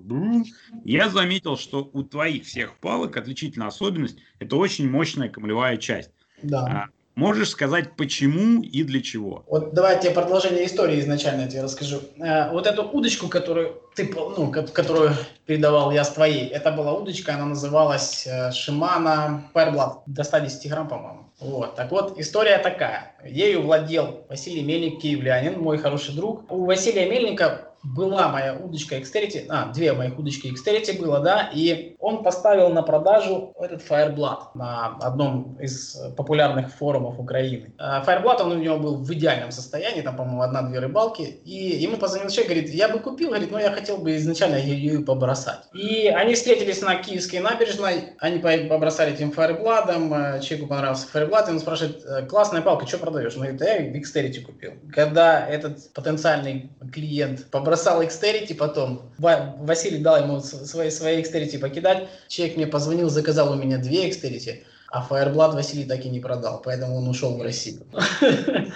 Я заметил, что у твоих всех палок отличительная особенность, это очень мощная камлевая часть. Да. А, можешь сказать, почему и для чего? Вот давайте я продолжение истории изначально тебе расскажу. А, вот эту удочку, которую ты, ну, которую передавал я с твоей, это была удочка, она называлась э, Shimano Fireblood, до 110 грамм, по-моему. Вот, так вот, история такая. Ею владел Василий Мельник, киевлянин, мой хороший друг. У Василия Мельника была моя удочка Xterity, а, две моих удочки Xterity было, да, и он поставил на продажу этот Fireblood на одном из популярных форумов Украины. А, Fireblood, он у него был в идеальном состоянии, там, по-моему, одна-две рыбалки, и ему позвонил человек, говорит, я бы купил, говорит, но я хотел бы изначально ее побросать. И они встретились на Киевской набережной, они побросали этим Fireblood, человеку понравился Fireblood, и он спрашивает, «Э, классная палка, что продаешь? Он говорит, я Xterity купил. Когда этот потенциальный клиент побросал бросал Xterity потом. Василий дал ему свои, свои Xterity покидать. Человек мне позвонил, заказал у меня две Xterity, а Fireblood Василий так и не продал, поэтому он ушел в Россию.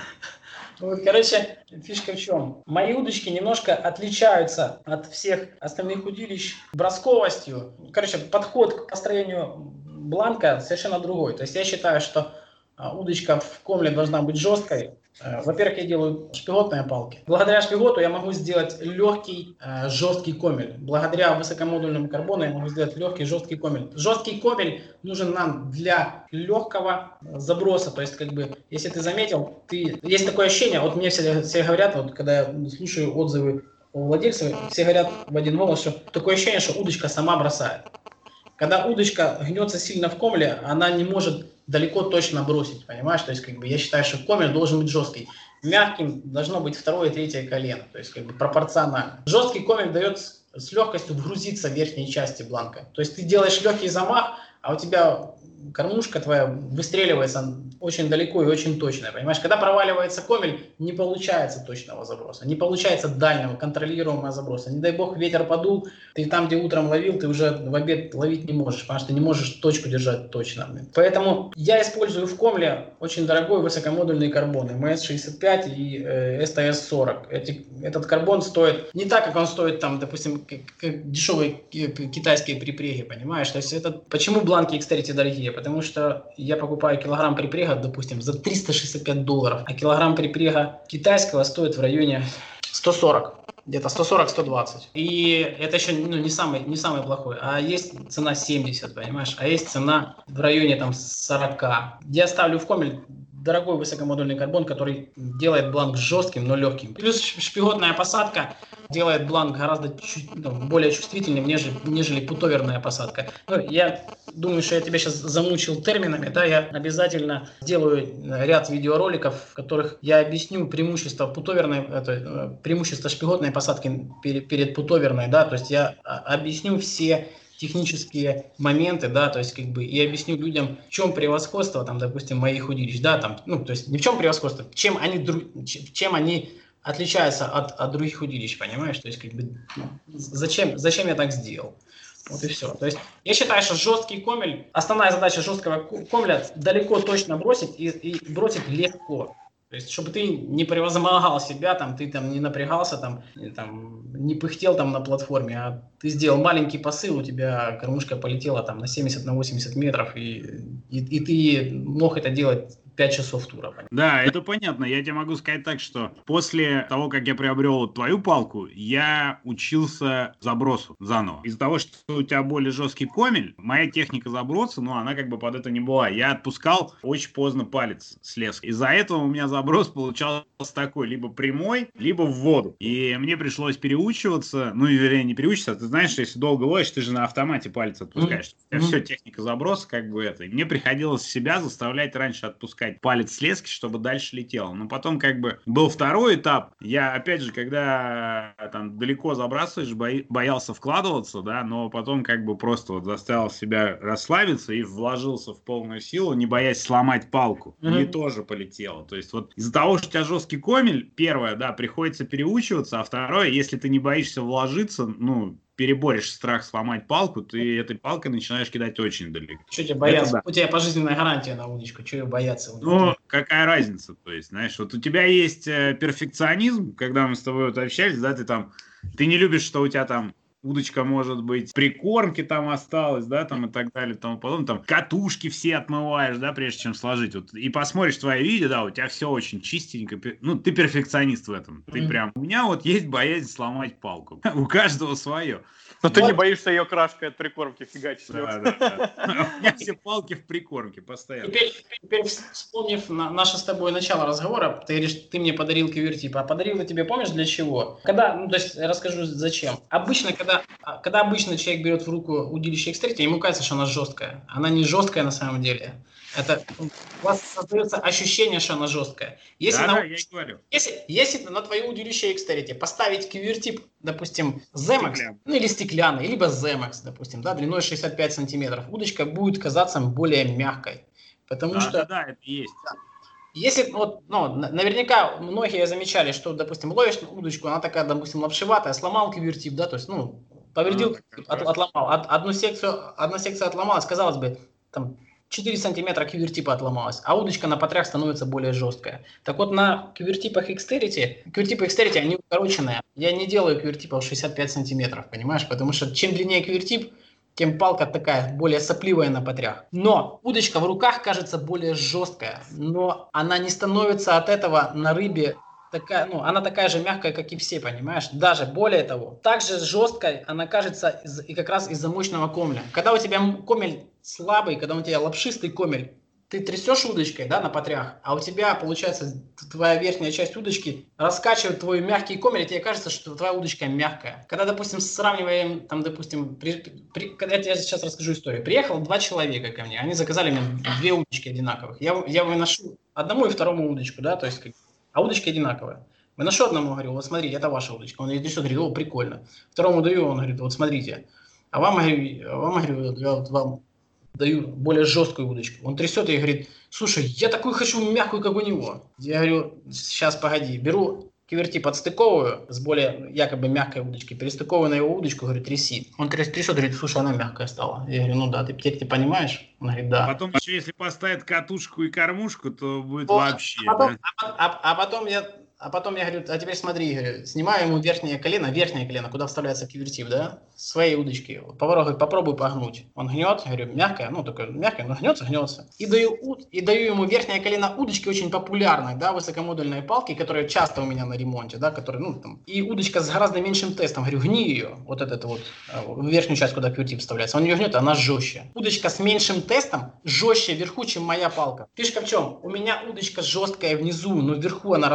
Вот, короче, фишка в чем? Мои удочки немножко отличаются от всех остальных удилищ бросковостью. Короче, подход к построению бланка совершенно другой. То есть я считаю, что а, удочка в комле должна быть жесткой, во-первых, я делаю шпиготные палки. Благодаря шпиготу я могу сделать легкий, э, жесткий комель. Благодаря высокомодульному карбону я могу сделать легкий, жесткий комель. Жесткий комель нужен нам для легкого заброса. То есть, как бы, если ты заметил, ты... есть такое ощущение, вот мне все, все говорят, вот когда я слушаю отзывы у владельцев, все говорят в один голос, что такое ощущение, что удочка сама бросает. Когда удочка гнется сильно в комле, она не может далеко точно бросить, понимаешь? То есть, как бы, я считаю, что комер должен быть жесткий. Мягким должно быть второе и третье колено, то есть, как бы, пропорционально. Жесткий комер дает с легкостью вгрузиться в верхней части бланка. То есть, ты делаешь легкий замах, а у тебя кормушка твоя выстреливается очень далеко и очень точно, понимаешь? Когда проваливается комель, не получается точного заброса, не получается дальнего, контролируемого заброса. Не дай бог ветер подул, ты там, где утром ловил, ты уже в обед ловить не можешь, потому что не можешь точку держать точно. Поэтому я использую в комле очень дорогой высокомодульный карбон, МС-65 и э, СТС-40. Эти, этот карбон стоит не так, как он стоит там, допустим, как, как дешевые китайские припреги, понимаешь? То есть это почему бланки X30 дорогие? Потому что я покупаю килограмм припрега, допустим, за 365 долларов, а килограмм припрега китайского стоит в районе 140 где-то 140-120. И это еще ну, не, самый, не самый плохой. А есть цена 70, понимаешь? А есть цена в районе там 40. Я ставлю в комель дорогой высокомодульный карбон, который делает бланк жестким, но легким. Плюс шпиготная посадка делает бланк гораздо чуть, ну, более чувствительным, нежели, нежели путоверная посадка. Ну, я думаю, что я тебя сейчас замучил терминами, да, я обязательно сделаю ряд видеороликов, в которых я объясню преимущество путоверной, это, э, преимущество шпиготной посадки перед, перед путоверной, да, то есть я а, объясню все технические моменты, да, то есть как бы и объясню людям, в чем превосходство, там, допустим, моих удилищ, да, там, ну, то есть не в чем превосходство, чем они, чем они отличаются от, от других удилищ, понимаешь, то есть как бы зачем, зачем я так сделал. Вот и все. То есть я считаю, что жесткий комель, основная задача жесткого комля далеко точно бросить и, и бросить легко. То есть, чтобы ты не превозмогал себя, там, ты там не напрягался, там, там, не пыхтел там на платформе, а ты сделал маленький посыл, у тебя кормушка полетела там на 70, на 80 метров, и, и, и ты мог это делать 5 часов тура. Да, это понятно. Я тебе могу сказать так, что после того, как я приобрел твою палку, я учился забросу заново. Из-за того, что у тебя более жесткий комель, моя техника заброса, ну, она как бы под это не была. Я отпускал очень поздно палец с леска. Из-за этого у меня заброс получался такой, либо прямой, либо в воду. И мне пришлось переучиваться, ну, вернее, не переучиться, а ты знаешь, если долго ловишь, ты же на автомате палец отпускаешь. Mm-hmm. Все, техника заброса как бы это. И мне приходилось себя заставлять раньше отпускать опускать палец с лески, чтобы дальше летело. Но потом как бы был второй этап. Я, опять же, когда там далеко забрасываешь, боялся вкладываться, да, но потом как бы просто вот заставил себя расслабиться и вложился в полную силу, не боясь сломать палку. Mm-hmm. И тоже полетело. То есть вот из-за того, что у тебя жесткий комель, первое, да, приходится переучиваться, а второе, если ты не боишься вложиться, ну, переборешь страх сломать палку, ты этой палкой начинаешь кидать очень далеко. Что тебе бояться? Да. У тебя пожизненная гарантия на удочку, что бояться? Ну, какая разница? То есть, знаешь, вот у тебя есть э, перфекционизм, когда мы с тобой вот общались, да, ты там, ты не любишь, что у тебя там удочка может быть, прикормки там осталось, да, там и так далее, тому подобное, там катушки все отмываешь, да, прежде чем сложить, вот, и посмотришь твои видео, да, у тебя все очень чистенько, ну, ты перфекционист в этом, ты mm-hmm. прям, у меня вот есть боязнь сломать палку, у каждого свое. Но ты не боишься ее крашкой от прикормки фигачить. Да, да, да. У меня все палки в прикормке постоянно. Теперь, теперь вспомнив на, наше с тобой начало разговора, ты говоришь, ты мне подарил кивертип. А подарил я тебе, помнишь, для чего? Когда, ну, то есть, расскажу зачем. Обычно, когда, когда обычно человек берет в руку удилище X3, ему кажется, что она жесткая. Она не жесткая на самом деле. Это у вас создается ощущение, что она жесткая. Если, да, на, да, я говорю. Если, если на твою удилище Xterity поставить кивертип, допустим, Zemex, ну или стеклянный, либо Zemex, допустим, да, длиной 65 сантиметров, удочка будет казаться более мягкой. Потому да, что... Да, да, это есть. Если, вот, ну, наверняка многие замечали, что, допустим, ловишь удочку, она такая, допустим, лапшеватая, сломал кивертип, да, то есть, ну, повредил, от, отломал. От, одну секцию, одна секция отломалась, казалось бы, там, 4 сантиметра кивертипа отломалась, а удочка на потрях становится более жесткая. Так вот, на кивертипах Xterity, кивертипы Xterity, они укороченные. Я не делаю кивертипов 65 сантиметров, понимаешь? Потому что чем длиннее кивертип, тем палка такая более сопливая на потрях. Но удочка в руках кажется более жесткая, но она не становится от этого на рыбе такая, ну, она такая же мягкая, как и все, понимаешь? Даже более того, также жесткой она кажется из, и как раз из-за мощного комля. Когда у тебя комель слабый, когда у тебя лапшистый комель, ты трясешь удочкой, да, на потрях, а у тебя, получается, твоя верхняя часть удочки раскачивает твой мягкий комель, и тебе кажется, что твоя удочка мягкая. Когда, допустим, сравниваем, там, допустим, при, при, когда я сейчас расскажу историю. Приехало два человека ко мне, они заказали мне две удочки одинаковых. Я, я выношу одному и второму удочку, да, то есть а удочки одинаковые. Выношу одному, говорю, вот смотрите, это ваша удочка. Он говорит, что, говорит, о, прикольно. Второму даю, он говорит, вот смотрите. А вам, говорю, вам, говорю, я вот вам даю более жесткую удочку. Он трясет и говорит, слушай, я такую хочу мягкую, как у него. Я говорю, сейчас погоди, беру киверти подстыковываю с более якобы мягкой удочки, перестыковываю на его удочку, говорю, тряси. Он трясет, говорит, слушай, она мягкая стала. Я говорю, ну да, ты теперь ты понимаешь? Он говорит, да. Потом еще, если поставит катушку и кормушку, то будет вот, вообще, а потом, да? а, а, а потом я а потом я говорю, а теперь смотри, говорю, снимаю ему верхнее колено, верхнее колено, куда вставляется кивертив, да, своей удочки. Поворот, говорит, попробуй погнуть. Он гнет, говорю, мягкое, ну, такое мягкое, но гнется, гнется. И даю, и даю ему верхнее колено удочки, очень популярной, да, высокомодульной палки, которые часто у меня на ремонте, да, которые, ну, там, и удочка с гораздо меньшим тестом. Говорю, гни ее, вот этот вот, в верхнюю часть, куда кивертив вставляется. Он ее гнет, она жестче. Удочка с меньшим тестом жестче вверху, чем моя палка. Фишка в чем? У меня удочка жесткая внизу, но вверху она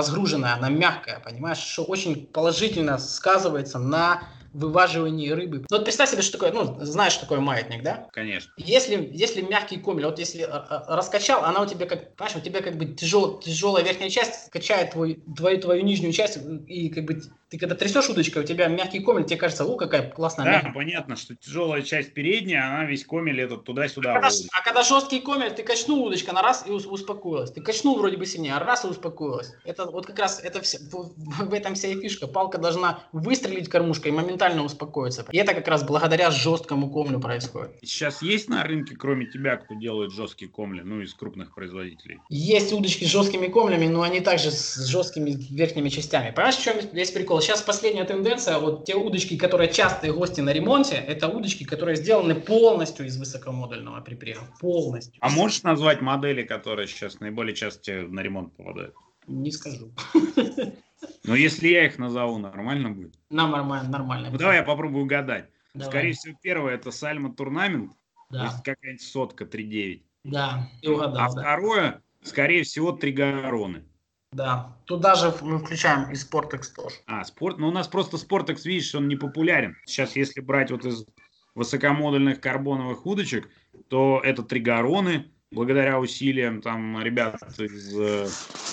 разгруженная, она мягкая, понимаешь, что очень положительно сказывается на вываживании рыбы. Ну вот представь себе, что такое, ну, знаешь, что такое маятник, да? Конечно. Если, если мягкий комель, вот если а, а, раскачал, она у тебя как, понимаешь, у тебя как бы тяжел, тяжелая верхняя часть качает твой, твою, твою нижнюю часть, и как бы ты когда трясешь удочкой, у тебя мягкий комель, тебе кажется, о, какая классная Да, мягкая. понятно, что тяжелая часть передняя, она весь комель этот туда-сюда. А когда, волочит. а когда жесткий комель, ты качнул удочка на раз и ус- успокоилась. Ты качнул вроде бы сильнее, а раз и успокоилась. Это вот как раз это все, в, в этом вся и фишка. Палка должна выстрелить кормушкой и моментально успокоиться. И это как раз благодаря жесткому комлю происходит. Сейчас есть на рынке, кроме тебя, кто делает жесткие комли, ну, из крупных производителей? Есть удочки с жесткими комлями, но они также с жесткими верхними частями. Понимаешь, в чем здесь прикол? Сейчас последняя тенденция, вот те удочки, которые частые гости на ремонте, это удочки, которые сделаны полностью из высокомодульного припрега. Полностью. А можешь назвать модели, которые сейчас наиболее часто на ремонт попадают? Не скажу. Но если я их назову, нормально будет? Нам нормально, нормально. Ну, давай я попробую угадать. Давай. Скорее всего, первое это Сальма Турнамент, то Да, есть какая-нибудь сотка 3.9. да, ты а угадал, да. второе, скорее всего, Тригароны. Да. Туда же мы включаем и Sportex тоже. А, спорт, ну у нас просто Спортекс, видишь, он не популярен. Сейчас, если брать вот из высокомодульных карбоновых удочек, то это Тригароны, благодаря усилиям там ребят из э,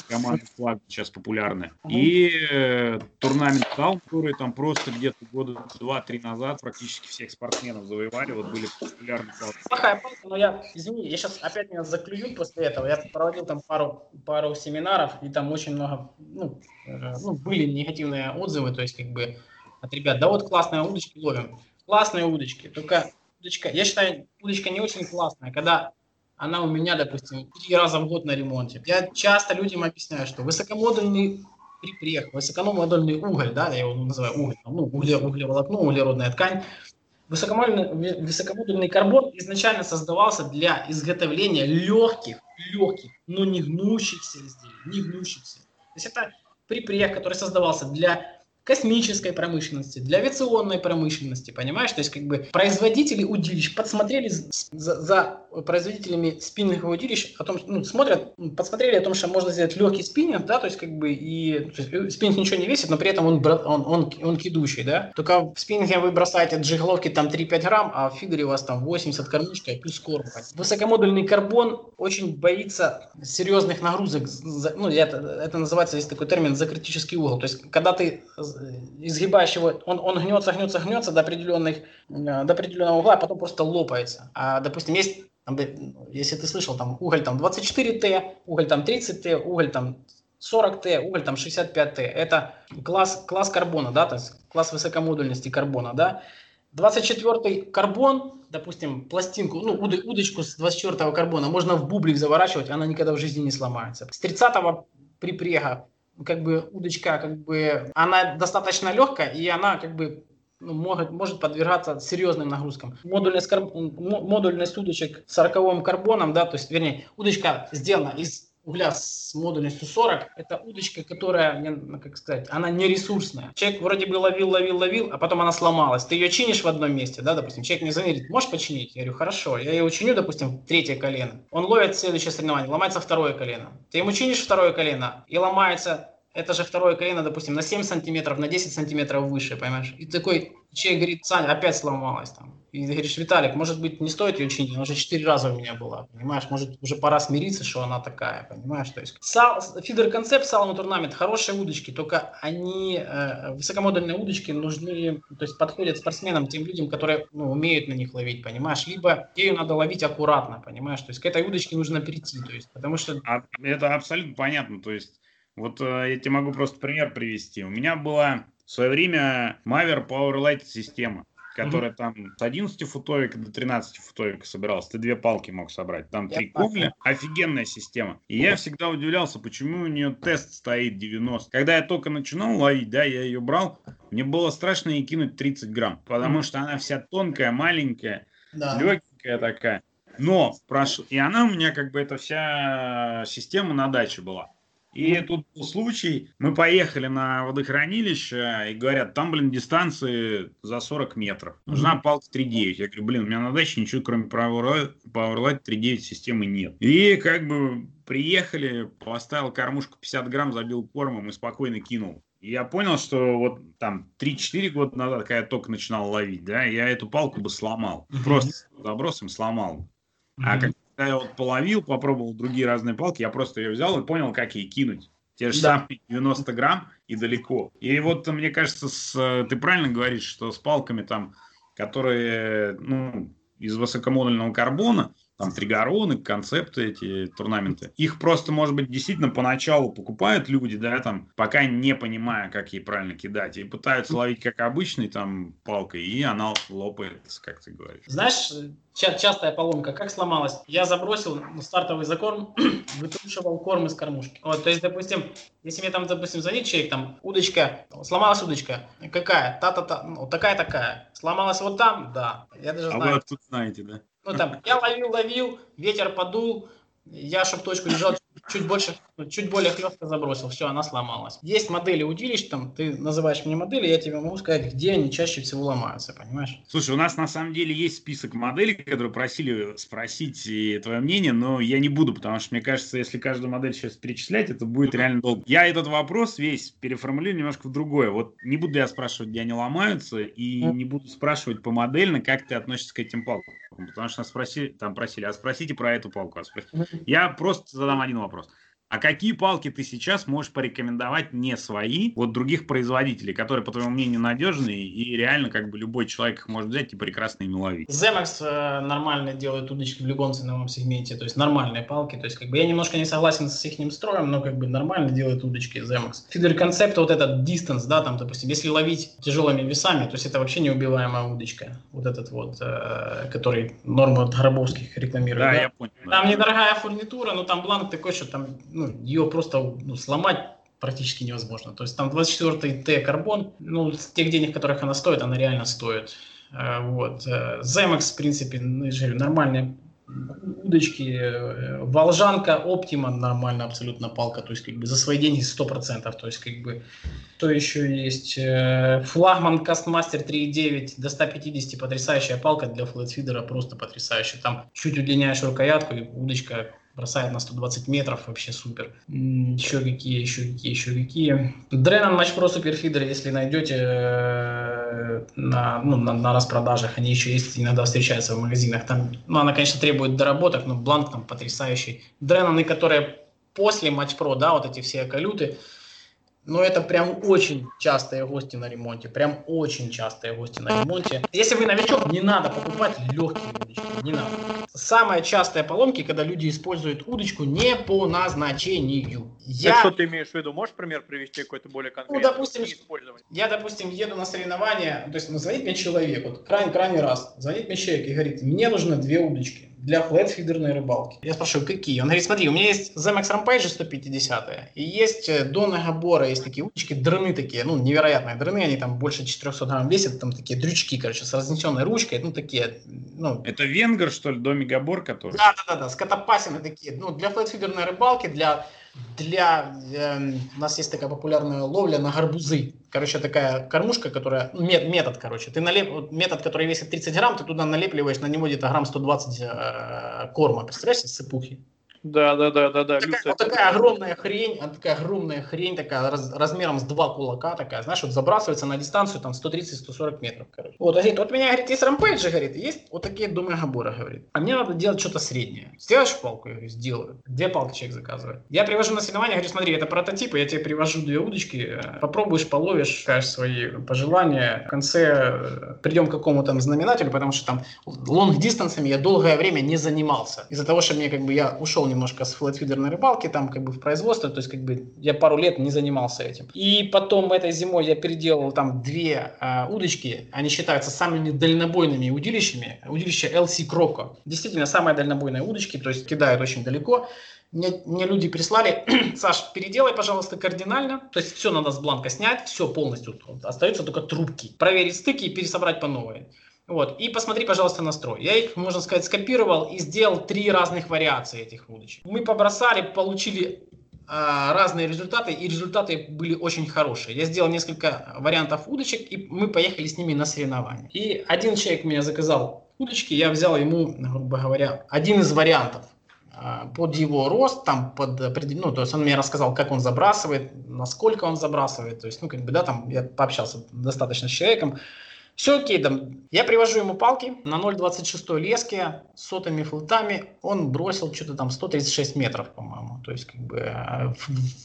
команды флаг сейчас популярны. И э, турнамент Таун, которые там просто где-то года два-три назад практически всех спортсменов завоевали, вот были популярны. Плохая палка, но я, извини, я сейчас опять меня заклюют после этого. Я проводил там пару, пару семинаров, и там очень много, ну, э, ну, были негативные отзывы, то есть как бы от ребят, да вот классные удочки ловим. Классные удочки, только удочка, я считаю, удочка не очень классная, когда она у меня, допустим, три раза в год на ремонте. Я часто людям объясняю, что высокомодульный припрех, высокомодульный уголь, да, я его называю уголь, ну, угле, углеволокно, углеродная ткань, Высокомодульный, высокомодульный карбон изначально создавался для изготовления легких, легких, но не гнущихся изделий, не гнущихся. То есть это припрех, который создавался для космической промышленности, для авиационной промышленности, понимаешь? То есть как бы производители удилищ подсмотрели за, за производителями спинных удилищ, о том, ну, смотрят, подсмотрели о том, что можно сделать легкий спиннинг, да, то есть как бы и есть, э, спиннинг ничего не весит, но при этом он, он, он, он кидущий, да. Только в спиннинге вы бросаете от там 3-5 грамм, а в фидере у вас там 80 кормушка и плюс корм. Высокомодульный карбон очень боится серьезных нагрузок. Ну, это, это называется, есть такой термин, за критический угол. То есть, когда ты э, изгибаешь его, он, он гнется, гнется, гнется до, определенных, э, до определенного угла, а потом просто лопается. А, допустим, есть, там, если ты слышал, там уголь там 24Т, уголь там 30Т, уголь там 40Т, уголь там 65Т. Это класс, класс карбона, да, то есть класс высокомодульности карбона, да. 24 карбон, допустим, пластинку, ну, уды- удочку с 24 карбона можно в бублик заворачивать, она никогда в жизни не сломается. С 30 припрега, как бы, удочка, как бы, она достаточно легкая, и она, как бы, ну, может, может подвергаться серьезным нагрузкам. Модульность, кар- модульность удочек с 40 карбоном, да, то есть, вернее, удочка сделана из угля с модульностью 40, это удочка, которая, ну, как сказать, она не ресурсная. Человек вроде бы ловил, ловил, ловил, а потом она сломалась. Ты ее чинишь в одном месте, да, допустим, человек мне звонит, можешь починить? Я говорю, хорошо. Я ее чиню, допустим, третье колено. Он ловит следующее соревнование, ломается второе колено. Ты ему чинишь второе колено, и ломается это же второе колено, допустим, на 7 сантиметров, на 10 сантиметров выше, понимаешь? И такой человек говорит, Саня, опять сломалась там. И говоришь, Виталик, может быть, не стоит ее чинить, она уже 4 раза у меня была, понимаешь? Может, уже пора смириться, что она такая, понимаешь? То есть сал, фидер концепт Salmon Tournament, хорошие удочки, только они, э, высокомодульные удочки нужны, то есть подходят спортсменам, тем людям, которые ну, умеют на них ловить, понимаешь? Либо ею надо ловить аккуратно, понимаешь? То есть к этой удочке нужно перейти, то есть, потому что... А, это абсолютно понятно, то есть вот э, я тебе могу просто пример привести. У меня была в свое время Maver Powerlight система которая mm-hmm. там с 11 футовика до 13 футовика собиралась. Ты две палки мог собрать. Там три кугля. Офигенная система. И я всегда удивлялся, почему у нее тест стоит 90. Когда я только начинал ловить, да, я ее брал, мне было страшно ей кинуть 30 грамм, потому mm-hmm. что она вся тонкая, маленькая, да. легенькая такая. Но прошу, и она у меня как бы эта вся система на даче была. И тут был случай, мы поехали на водохранилище, и говорят, там, блин, дистанции за 40 метров. Нужна палка 3.9. Я говорю, блин, у меня на даче ничего, кроме Powerlight 3.9 системы нет. И как бы приехали, поставил кормушку 50 грамм, забил кормом и спокойно кинул. И я понял, что вот там 3-4 года назад, когда я только начинал ловить, да, я эту палку бы сломал. Просто забросом сломал. А как я вот половил, попробовал другие разные палки, я просто ее взял и понял, как ей кинуть. Те же да. самые 90 грамм и далеко. И вот, мне кажется, с, ты правильно говоришь, что с палками там, которые ну, из высокомодульного карбона, там тригороны, концепты эти, турнаменты. Их просто, может быть, действительно поначалу покупают люди, да, там, пока не понимая, как ей правильно кидать, и пытаются ловить как обычной там палкой, и она лопает, как ты говоришь. Знаешь, ча- частая поломка, как сломалась? Я забросил стартовый закорм, вытрушивал корм из кормушки. Вот, то есть, допустим, если мне там, допустим, звонит человек, там, удочка, сломалась удочка, какая? Та-та-та, ну, такая-такая. Сломалась вот там, да. Я даже а знаю. А вы тут знаете, да? Ну, там, я ловил, ловил, ветер подул, я, чтобы точку лежал чуть больше, чуть более хлестко забросил, все, она сломалась. Есть модели удилищ, там, ты называешь мне модели, я тебе могу сказать, где они чаще всего ломаются, понимаешь? Слушай, у нас на самом деле есть список моделей, которые просили спросить твое мнение, но я не буду, потому что мне кажется, если каждую модель сейчас перечислять, это будет реально долго. Я этот вопрос весь переформулирую немножко в другое. Вот не буду я спрашивать, где они ломаются, и не буду спрашивать по модельно, как ты относишься к этим палкам. Потому что нас спросили, там просили, а спросите про эту палку. А спросите. Я просто задам один вопрос. nosotros. А какие палки ты сейчас можешь порекомендовать не свои, вот других производителей, которые, по твоему мнению, надежные и реально как бы любой человек их может взять и прекрасно ими ловить? Zemax э, нормально делает удочки в любом ценовом сегменте, то есть нормальные палки, то есть как бы я немножко не согласен с их строем, но как бы нормально делает удочки Zemax. Фидер концепт вот этот distance, да, там, допустим, если ловить тяжелыми весами, то есть это вообще неубиваемая удочка, вот этот вот, э, который норму от Горобовских рекламирует. Да, да? я понял. Там да. недорогая фурнитура, но там бланк такой, что там ну, ее просто ну, сломать практически невозможно. То есть там 24 Т карбон, ну, с тех денег, которых она стоит, она реально стоит. Э, вот. Zemex, в принципе, ну, я нормальные удочки. Э, Волжанка, Оптима, нормально абсолютно палка. То есть, как бы за свои деньги 100%. То есть, как бы, что еще есть? Э, флагман Кастмастер 3.9 до 150, потрясающая палка для флетфидера, просто потрясающая. Там чуть удлиняешь рукоятку, и удочка бросает на 120 метров, вообще супер. Еще какие, еще какие, еще какие. Дренон Матч Pro Суперфидер, если найдете э, на, ну, на, на распродажах, они еще есть, иногда встречаются в магазинах. Там, ну, она, конечно, требует доработок, но бланк там потрясающий. Дреноны, которые после Матч Pro, да, вот эти все калюты, но это прям очень частые гости на ремонте. Прям очень частые гости на ремонте. Если вы новичок, не надо покупать легкие удочки. Не надо. Самые частые поломки, когда люди используют удочку не по назначению. Я... Так что ты имеешь в виду? Можешь пример привести какой-то более конкретный? Ну, допустим, я, допустим, еду на соревнования, то есть ну, звонит мне человек, вот крайний, крайний раз, звонит мне человек и говорит, мне нужны две удочки для флетфидерной рыбалки. Я спрашиваю, какие? Он говорит, смотри, у меня есть ZMX Rampage 150 и есть э, Дона Габора, есть такие удочки, дрыны такие, ну, невероятные дрыны, они там больше 400 грамм весят, там такие дрючки, короче, с разнесенной ручкой, ну, такие, ну... Это венгер, что ли, Доми Габор, который? Да, да, да, да, скотопасины такие, ну, для флетфидерной рыбалки, для для... Э, у нас есть такая популярная ловля на гарбузы. Короче, такая кормушка, которая... Ну, мет, метод, короче. Ты налеп, метод, который весит 30 грамм, ты туда налепливаешь на него где-то грамм 120 э, корма. Представляешь, сыпухи? Да, да, да, да, да. Такая, вот такая огромная хрень, такая огромная хрень, такая раз, размером с два кулака, такая, знаешь, вот забрасывается на дистанцию там 130-140 метров, короче. Вот, говорит, вот у меня, говорит, есть рампейджи, говорит, есть вот такие думы габора, говорит. А мне надо делать что-то среднее. Сделаешь палку? Я говорю, сделаю. Две палки человек заказывает. Я привожу на соревнования, говорю, смотри, это прототипы, я тебе привожу две удочки, попробуешь, половишь, скажешь свои пожелания. В конце э, придем к какому-то знаменателю, потому что там лонг-дистансами я долгое время не занимался. Из-за того, что мне как бы я ушел немножко с флетфидерной рыбалки, там как бы в производство, то есть как бы я пару лет не занимался этим. И потом этой зимой я переделал там две э, удочки, они считаются самыми дальнобойными удилищами, удилище LC Кроко. Действительно, самые дальнобойные удочки, то есть кидают очень далеко. Мне, мне люди прислали, Саш, переделай, пожалуйста, кардинально. То есть все надо с бланка снять, все полностью. Остаются только трубки. Проверить стыки и пересобрать по новой. Вот. И посмотри, пожалуйста, настрой. Я их, можно сказать, скопировал и сделал три разных вариации этих удочек. Мы побросали, получили а, разные результаты, и результаты были очень хорошие. Я сделал несколько вариантов удочек, и мы поехали с ними на соревнования. И один человек меня заказал удочки, я взял ему, грубо говоря, один из вариантов а, под его рост, там, под, ну, то есть он мне рассказал, как он забрасывает, насколько он забрасывает, то есть, ну, как бы, да, там, я пообщался достаточно с человеком, все окей, там, я привожу ему палки на 0,26 леске с сотыми флотами, он бросил что-то там 136 метров, по-моему, то есть как бы э,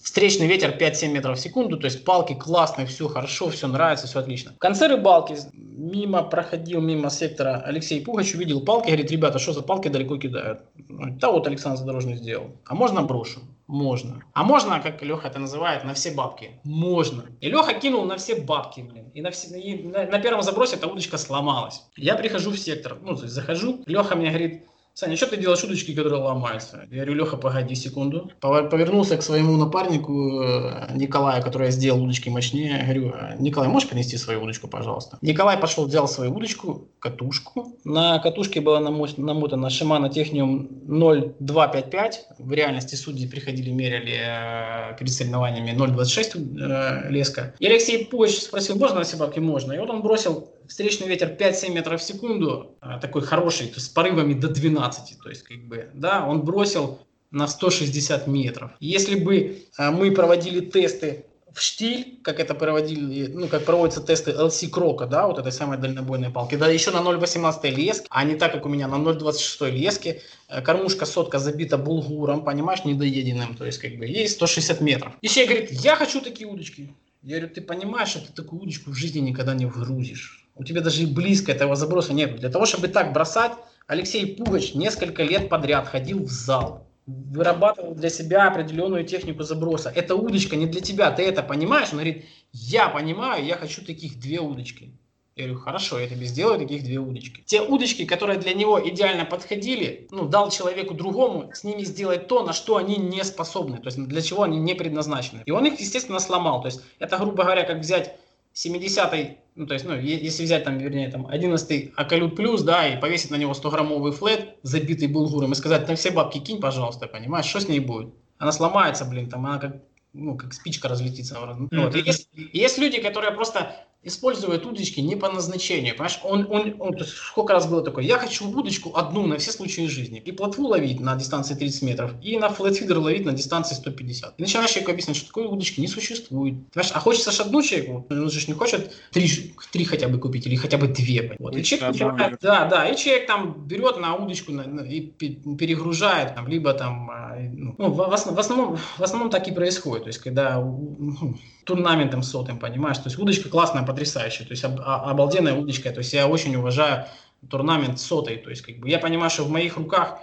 встречный ветер 5-7 метров в секунду, то есть палки классные, все хорошо, все нравится, все отлично. В конце рыбалки мимо проходил, мимо сектора Алексей Пугач, увидел палки, говорит, ребята, что за палки далеко кидают? Да вот Александр Задорожный сделал, а можно брошу? Можно. А можно, как Леха это называет, на все бабки? Можно. И Леха кинул на все бабки, блин. И на, все, и на, на первом забросе эта удочка сломалась. Я прихожу в сектор, ну, то есть захожу, Леха мне говорит, Саня, что ты делаешь удочки, которые ломаются? Я говорю, Леха, погоди секунду. Повернулся к своему напарнику э, Николаю, который сделал удочки мощнее. Говорю, «А, Николай, можешь принести свою удочку, пожалуйста? Николай пошел, взял свою удочку, катушку. На катушке была намотана Shimano Technium 0255. В реальности судьи приходили, меряли э, перед соревнованиями 026 э, леска. И Алексей Поч спросил, можно на Сибаке? Можно. И вот он бросил встречный ветер 5-7 метров в секунду, а, такой хороший, то есть с порывами до 12, то есть как бы, да, он бросил на 160 метров. Если бы а, мы проводили тесты в штиль, как это проводили, ну, как проводятся тесты LC Крока, да, вот этой самой дальнобойной палки, да, еще на 0,18 леске, а не так, как у меня на 0,26 леске, э, кормушка сотка забита булгуром, понимаешь, недоеденным, то есть, как бы, есть 160 метров. И человек говорит, я хочу такие удочки. Я говорю, ты понимаешь, что ты такую удочку в жизни никогда не вгрузишь у тебя даже и близко этого заброса нет. Для того, чтобы так бросать, Алексей Пугач несколько лет подряд ходил в зал, вырабатывал для себя определенную технику заброса. Эта удочка не для тебя, ты это понимаешь? Он говорит, я понимаю, я хочу таких две удочки. Я говорю, хорошо, я тебе сделаю таких две удочки. Те удочки, которые для него идеально подходили, ну, дал человеку другому с ними сделать то, на что они не способны, то есть для чего они не предназначены. И он их, естественно, сломал. То есть это, грубо говоря, как взять 70-й, ну, то есть, ну, если взять там, вернее, там, 11-й Акалют Плюс, да, и повесить на него 100-граммовый флет, забитый булгуром, и сказать, на все бабки кинь, пожалуйста, понимаешь, что с ней будет? Она сломается, блин, там, она как, ну, как спичка разлетится. Mm-hmm. Вот. И есть, есть люди, которые просто использует удочки не по назначению. Понимаешь, он, он, он то есть сколько раз было такое, я хочу удочку одну на все случаи жизни. И плотву ловить на дистанции 30 метров, и на флетфидер ловить на дистанции 150. И начинаешь человеку объяснять, что такой удочки не существует. Понимаешь, а хочется же одну человеку, он же не хочет три, три хотя бы купить, или хотя бы две. Вот. И человек, начинает, да, да, и человек там берет на удочку на, на, и перегружает, там, либо там, а, ну, в, в, основном, в основном так и происходит. То есть, когда ну, турнаментом сотым, понимаешь, то есть удочка классная, потрясающая, то есть об, обалденная удочка, то есть я очень уважаю турнамент сотой, то есть как бы я понимаю, что в моих руках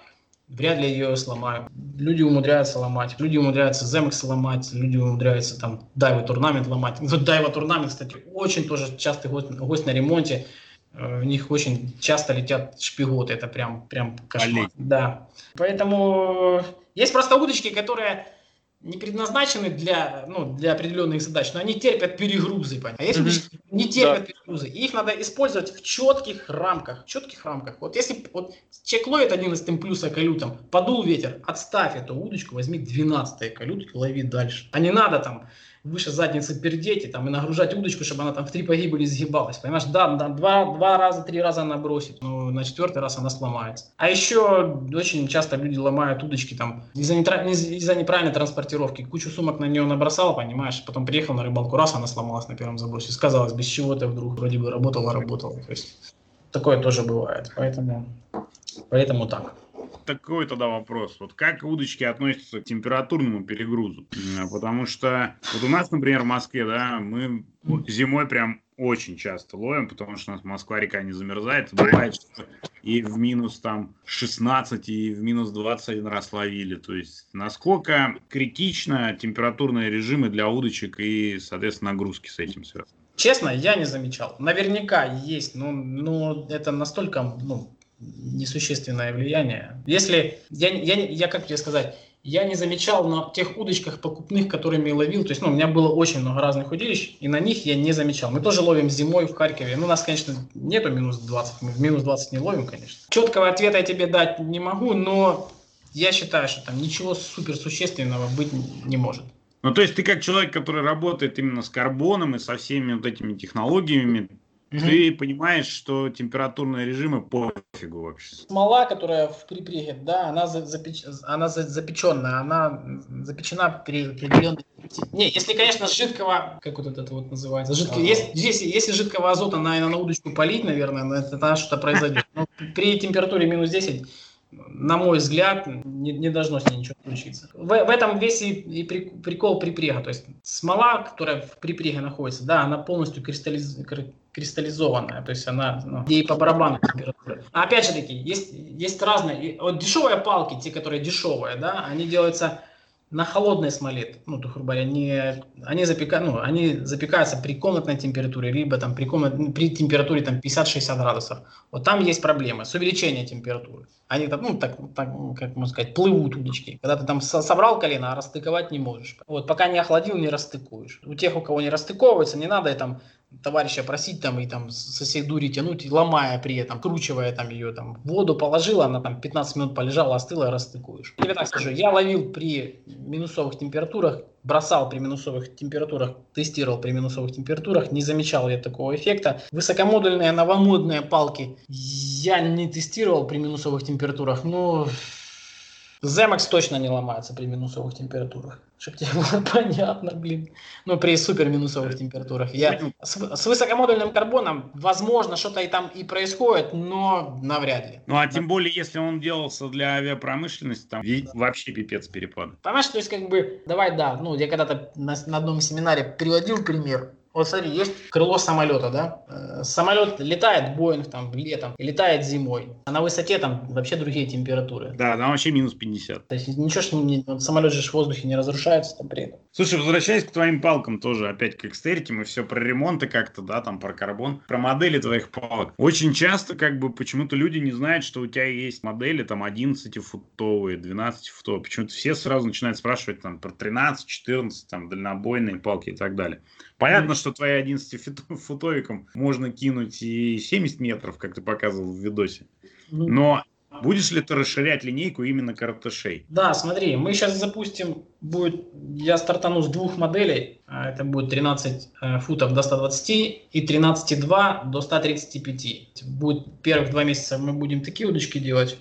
вряд ли ее сломаю. Люди умудряются ломать, люди умудряются Земекс ломать, люди умудряются там дайвы турнамент ломать. Вот дайва турнамент, кстати, очень тоже частый гость, гость на ремонте, э, в них очень часто летят шпиготы, это прям, прям кошмар. Да. Поэтому есть просто удочки, которые не предназначены для, ну, для определенных задач, но они терпят перегрузы. Понятно? А если mm-hmm. не терпят да. перегрузы, их надо использовать в четких рамках. В четких рамках. Вот если вот, человек ловит 11 плюса калютом, подул ветер, отставь эту удочку, возьми 12 калют и лови дальше. А не надо там выше задницы пердеть и, там, и нагружать удочку, чтобы она там в три погибели сгибалась. Понимаешь, да, да два, два раза, три раза она бросит, но на четвертый раз она сломается. А еще очень часто люди ломают удочки там из-за, нетра... из-за неправильной транспортировки. Кучу сумок на нее набросал, понимаешь, потом приехал на рыбалку, раз она сломалась на первом забросе. Сказалось, без чего ты вдруг вроде бы работала, работала. То есть такое тоже бывает. Поэтому, поэтому так такой тогда вопрос. Вот как удочки относятся к температурному перегрузу? Потому что вот у нас, например, в Москве, да, мы зимой прям очень часто ловим, потому что у нас Москва-река не замерзает. Бывает, что и в минус там 16, и в минус 21 раз ловили. То есть насколько критично температурные режимы для удочек и, соответственно, нагрузки с этим связаны? Честно, я не замечал. Наверняка есть, но, но это настолько ну, несущественное влияние. Если, я, я, я как тебе сказать, я не замечал на тех удочках покупных, которыми ловил, то есть, ну, у меня было очень много разных удилищ, и на них я не замечал. Мы тоже ловим зимой в Харькове. Ну, у нас, конечно, нету минус 20, мы в минус 20 не ловим, конечно. Четкого ответа я тебе дать не могу, но я считаю, что там ничего суперсущественного быть не может. Ну, то есть ты как человек, который работает именно с карбоном и со всеми вот этими технологиями, Угу. Ты понимаешь, что температурные режимы пофигу вообще. Смола, которая в припреге, да, она, запеч... она запеченная, она запечена при определенной... Не, если, конечно, жидкого, как вот это вот называется, жидкого, ага. если, если, если жидкого азота на, на удочку полить, наверное, это, это что-то произойдет. Но при температуре минус 10 на мой взгляд, не, не должно с ней ничего случиться. В, в этом весь и, и прикол припрега. То есть смола, которая в припреге находится, да, она полностью кристаллиз, кристаллизованная, то есть она ну, ей по барабану температура. А опять же таки, есть, есть разные, вот дешевые палки, те, которые дешевые, да, они делаются на холодной смоле, ну, то, грубо говоря, не, они, запека, ну, они запекаются при комнатной температуре, либо там при, комнат, при температуре там 50-60 градусов. Вот там есть проблемы с увеличением температуры. Они там, ну, так, так, как можно сказать, плывут удочки. Когда ты там собрал колено, а расстыковать не можешь. Вот пока не охладил, не расстыкуешь. У тех, у кого не расстыковывается, не надо там товарища просить там и там со всей дури тянуть, ломая при этом, кручивая там ее там в воду положила, она там 15 минут полежала, остыла, расстыкуешь. Или так скажу, я ловил при минусовых температурах, бросал при минусовых температурах, тестировал при минусовых температурах, не замечал я такого эффекта. Высокомодульные новомодные палки я не тестировал при минусовых температурах, но Zemx точно не ломается при минусовых температурах. Чтобы тебе было понятно, блин. Ну, при супер минусовых температурах. Я с, с высокомодульным карбоном, возможно, что-то и там и происходит, но навряд ли. Ну, а тем более, если он делался для авиапромышленности, там вообще пипец перепады. Понимаешь, то есть, как бы, давай, да, ну, я когда-то на, на одном семинаре приводил пример, вот смотри, есть крыло самолета, да? Э, самолет летает, Боинг там летом, летает зимой. А на высоте там вообще другие температуры. Да, там вообще минус 50. То есть ничего ж не, самолет же в воздухе не разрушается там при этом. Слушай, возвращаясь к твоим палкам тоже, опять к экстерите, мы все про ремонты как-то, да, там про карбон, про модели твоих палок. Очень часто как бы почему-то люди не знают, что у тебя есть модели там 11-футовые, 12-футовые. Почему-то все сразу начинают спрашивать там про 13, 14, там дальнобойные палки и так далее. Понятно, что твои 11-футовиком можно кинуть и 70 метров, как ты показывал в видосе. Ну. Но будешь ли ты расширять линейку именно каратышей? Да, смотри, мы сейчас запустим, будет, я стартану с двух моделей, а это будет 13 э, футов до 120 и 13,2 до 135. Будет первых два месяца мы будем такие удочки делать,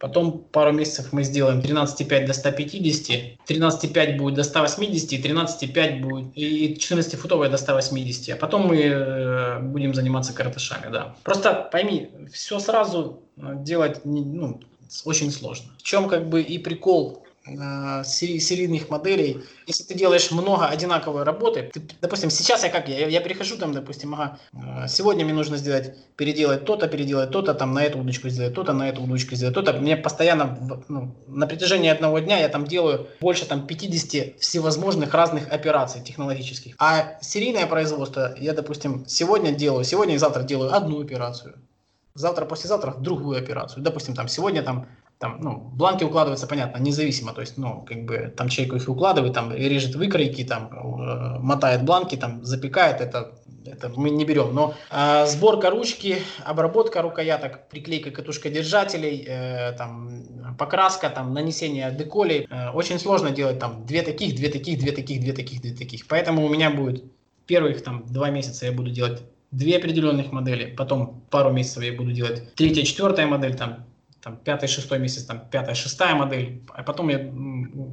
Потом пару месяцев мы сделаем 13,5 до 150, 13,5 будет до 180, и 13,5 будет, и 14-футовая до 180. А потом мы э, будем заниматься каратышами, да. Просто пойми, все сразу э, делать ну, очень сложно. В чем как бы и прикол серийных моделей, если ты делаешь много одинаковой работы, ты, допустим, сейчас я как, я, я перехожу там, допустим, ага, э, сегодня мне нужно сделать, переделать то-то, переделать то-то, там на эту удочку сделать то-то, на эту удочку сделать то-то. Мне постоянно, ну, на протяжении одного дня я там делаю больше там 50 всевозможных разных операций технологических. А серийное производство, я, допустим, сегодня делаю, сегодня и завтра делаю одну операцию завтра, послезавтра другую операцию. Допустим, там сегодня там там, ну, бланки укладываются, понятно, независимо, то есть, ну, как бы, там человек их укладывает, там, режет выкройки, там, э, мотает бланки, там, запекает, это это мы не берем. Но э, сборка ручки, обработка рукояток, приклейка катушкодержателей, э, там, покраска, там, нанесение деколей. Э, очень сложно делать там две таких, две таких, две таких, две таких, две таких. Поэтому у меня будет первых там два месяца я буду делать две определенных модели, потом пару месяцев я буду делать третья, четвертая модель, там там, пятый, шестой месяц, там, пятая, шестая модель, а потом я,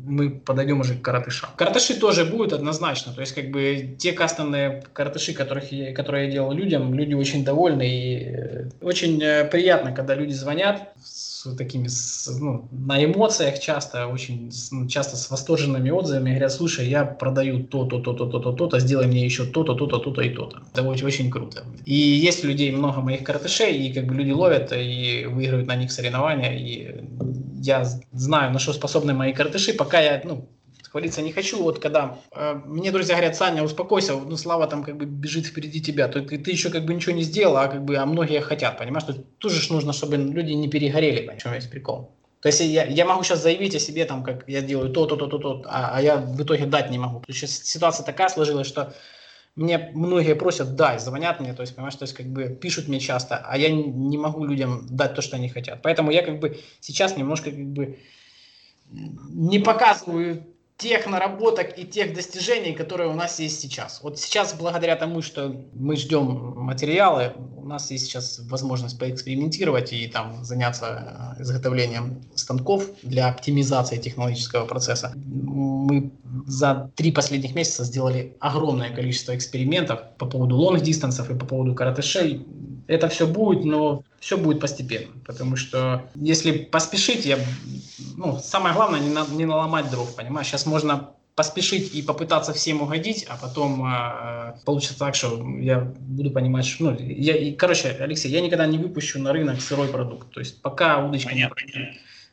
мы подойдем уже к каратышам. Каратыши тоже будут однозначно, то есть, как бы, те кастомные каратыши, которых я, которые я делал людям, люди очень довольны, и э, очень э, приятно, когда люди звонят с такими, с, ну, на эмоциях часто, очень ну, часто с восторженными отзывами, говорят, слушай, я продаю то-то, то-то, то-то, то-то, сделай мне еще то-то, то-то, то-то и то-то. Это очень, очень круто. И есть у людей много моих каратышей, и как бы люди ловят и выигрывают на них соревнования, и я знаю, на что способны мои картыши, пока я, ну, хвалиться не хочу. Вот когда э, мне друзья говорят, Саня, успокойся, ну Слава там как бы бежит впереди тебя, то ты, ты еще как бы ничего не сделал, а как бы а многие хотят, понимаешь? Тут тоже ж нужно, чтобы люди не перегорели, понимаешь, весь прикол. То есть я, я могу сейчас заявить о себе, там, как я делаю то, то, то, то, то, а, а я в итоге дать не могу. То есть сейчас ситуация такая сложилась, что мне многие просят, дай, звонят мне, то есть, понимаешь, то есть, как бы пишут мне часто, а я не могу людям дать то, что они хотят. Поэтому я как бы сейчас немножко как бы не показываю тех наработок и тех достижений, которые у нас есть сейчас. Вот сейчас, благодаря тому, что мы ждем материалы, у нас есть сейчас возможность поэкспериментировать и там заняться э, изготовлением станков для оптимизации технологического процесса. Мы за три последних месяца сделали огромное количество экспериментов по поводу лонг-дистансов и по поводу каратышей. Это все будет, но все будет постепенно, потому что если поспешить, я, ну, самое главное не, на, не наломать дров, понимаешь? Сейчас можно поспешить и попытаться всем угодить, а потом э, получится так, что я буду понимать, что, ну, я, и, короче, Алексей, я никогда не выпущу на рынок сырой продукт, то есть пока удочка Понятно.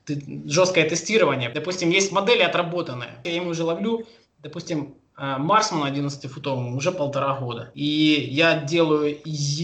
Ты, жесткое тестирование, допустим, есть модели отработанные, я ему уже ловлю, допустим, Марсман 11-футовому уже полтора года. И я делаю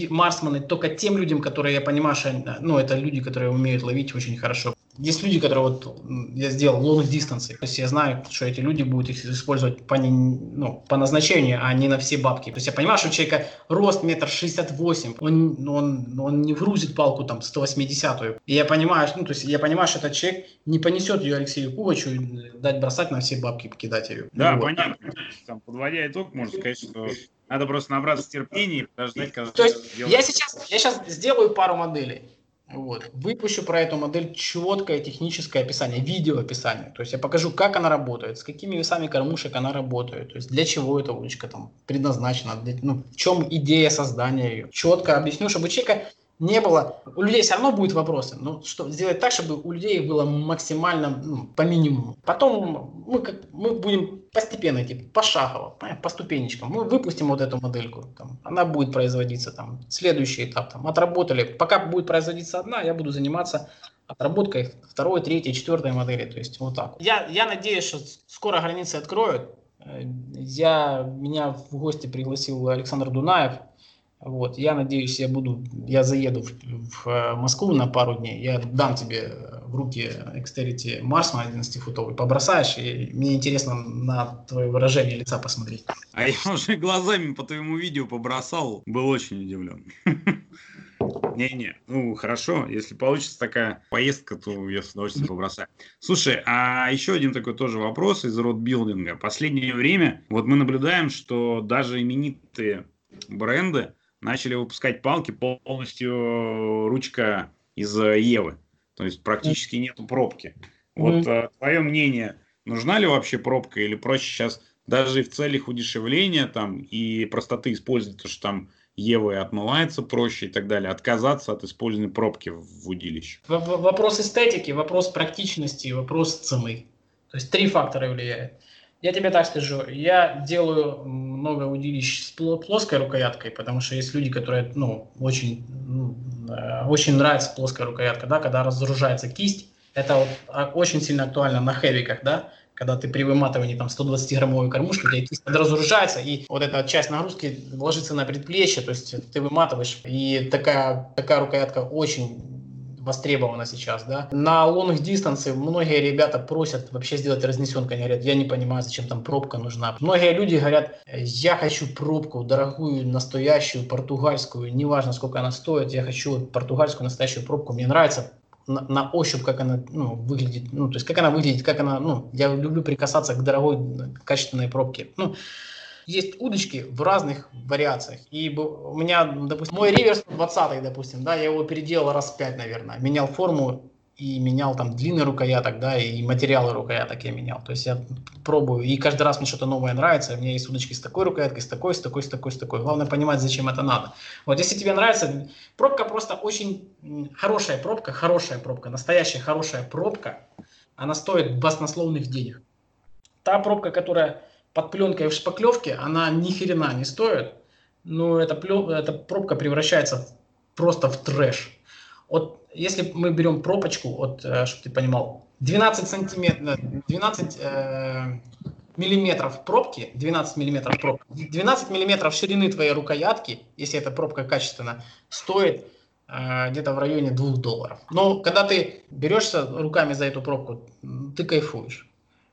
Марсманы только тем людям, которые я понимаю, что ну, это люди, которые умеют ловить очень хорошо. Есть люди, которые вот я сделал long distance, то есть я знаю, что эти люди будут их использовать по, ну, по назначению, а не на все бабки. То есть я понимаю, что у человека рост метр шестьдесят восемь, он, он, он не вгрузит палку там 180-ю. И я понимаю, ну, то есть я понимаю, что этот человек не понесет ее Алексею Кувачу дать бросать на все бабки, покидать ее. Да, вот. понятно. Там, подводя итог, можно сказать, что надо просто набраться терпения и подождать, когда... То есть я сейчас, я сейчас сделаю пару моделей. Вот. Выпущу про эту модель четкое техническое описание, видео описание. То есть я покажу, как она работает, с какими весами кормушек она работает, то есть для чего эта удочка там предназначена, для, ну, в чем идея создания ее. Четко объясню, чтобы человека не было, у людей все равно будут вопросы, но что, сделать так, чтобы у людей было максимально ну, по минимуму. Потом мы, как, мы будем постепенно идти, пошагово, по ступенечкам. Мы выпустим вот эту модельку, там, она будет производиться, там, следующий этап, там, отработали. Пока будет производиться одна, я буду заниматься отработкой второй, третьей, четвертой модели, то есть вот так. Я, я надеюсь, что скоро границы откроют. Э, я, меня в гости пригласил Александр Дунаев, вот, я надеюсь, я буду, я заеду в, в э, Москву на пару дней, я дам тебе в руки Xterity Mars на 11-футовый, побросаешь, и мне интересно на твое выражение лица посмотреть. А я уже глазами по твоему видео побросал, был очень удивлен. Не-не, ну хорошо, если получится такая поездка, то я с удовольствием побросаю. Слушай, а еще один такой тоже вопрос из родбилдинга. Последнее время вот мы наблюдаем, что даже именитые бренды начали выпускать палки полностью ручка из Евы. То есть практически нету пробки. Вот mm-hmm. твое мнение, нужна ли вообще пробка или проще сейчас даже в целях удешевления там и простоты использовать то, что там Евы отмывается проще и так далее, отказаться от использования пробки в удилище? Вопрос эстетики, вопрос практичности, вопрос цены. То есть три фактора влияют. Я тебе так скажу, я делаю много удилищ с плоской рукояткой, потому что есть люди, которые, ну, очень, ну, э, очень нравится плоская рукоятка, да, когда разоружается кисть, это вот а, очень сильно актуально на хэвиках, да, когда ты при выматывании там 120-граммовой кормушки, у тебя кисть разоружается, и вот эта часть нагрузки ложится на предплечье, то есть ты выматываешь, и такая, такая рукоятка очень востребовано сейчас, да. На long distance многие ребята просят вообще сделать разнесенку, они говорят, я не понимаю, зачем там пробка нужна. Многие люди говорят, я хочу пробку дорогую, настоящую, португальскую, неважно сколько она стоит, я хочу португальскую настоящую пробку, мне нравится на, на ощупь, как она ну, выглядит, ну, то есть как она выглядит, как она, ну, я люблю прикасаться к дорогой качественной пробке. Ну, есть удочки в разных вариациях. И у меня, допустим, мой реверс 20 допустим, да, я его переделал раз 5, наверное. Менял форму и менял там длины рукояток, да, и материалы рукояток я менял. То есть я пробую, и каждый раз мне что-то новое нравится. У меня есть удочки с такой рукояткой, с такой, с такой, с такой, с такой. Главное понимать, зачем это надо. Вот если тебе нравится, пробка просто очень хорошая пробка, хорошая пробка, настоящая хорошая пробка, она стоит баснословных денег. Та пробка, которая под пленкой в шпаклевке, она ни хрена не стоит, но эта, плен, эта пробка превращается просто в трэш. Вот если мы берем пробочку, вот, э, чтобы ты понимал, 12 сантиметров, 12 э, миллиметров пробки, 12 миллиметров пробки, 12 миллиметров ширины твоей рукоятки, если эта пробка качественная, стоит э, где-то в районе 2 долларов. Но когда ты берешься руками за эту пробку, ты кайфуешь.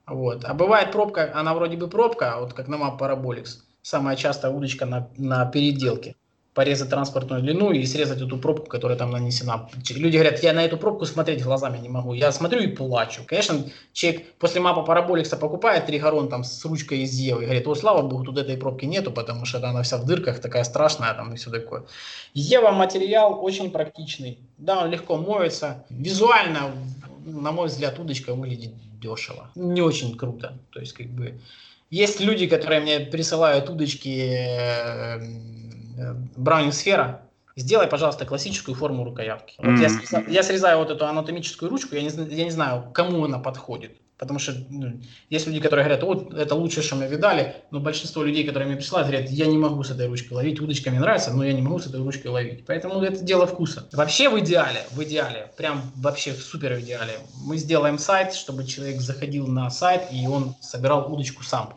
Вот. А бывает пробка, она вроде бы пробка, вот как на мап Parabolix, самая частая удочка на, на переделке. Порезать транспортную длину и срезать эту пробку, которая там нанесена. Люди говорят, я на эту пробку смотреть глазами не могу. Я смотрю и плачу. Конечно, человек после мапа Параболикса покупает тригорон там с ручкой из Евы и говорит, о, слава богу, тут этой пробки нету, потому что она вся в дырках, такая страшная там и все такое. Ева материал очень практичный. Да, он легко моется. Визуально, на мой взгляд, удочка выглядит дешево. Не очень круто. То есть, как бы, есть люди, которые мне присылают удочки э, э, Сфера, сделай, пожалуйста, классическую форму рукоятки. Вот mm-hmm. я, срезаю, я срезаю вот эту анатомическую ручку, я не, я не знаю, кому она подходит. Потому что ну, есть люди, которые говорят, вот это лучшее, что мы видали, но большинство людей, которые мне присылают, говорят, я не могу с этой ручкой ловить, удочка мне нравится, но я не могу с этой ручкой ловить. Поэтому это дело вкуса. Вообще в идеале, в идеале, прям вообще в супер идеале, мы сделаем сайт, чтобы человек заходил на сайт и он собирал удочку сам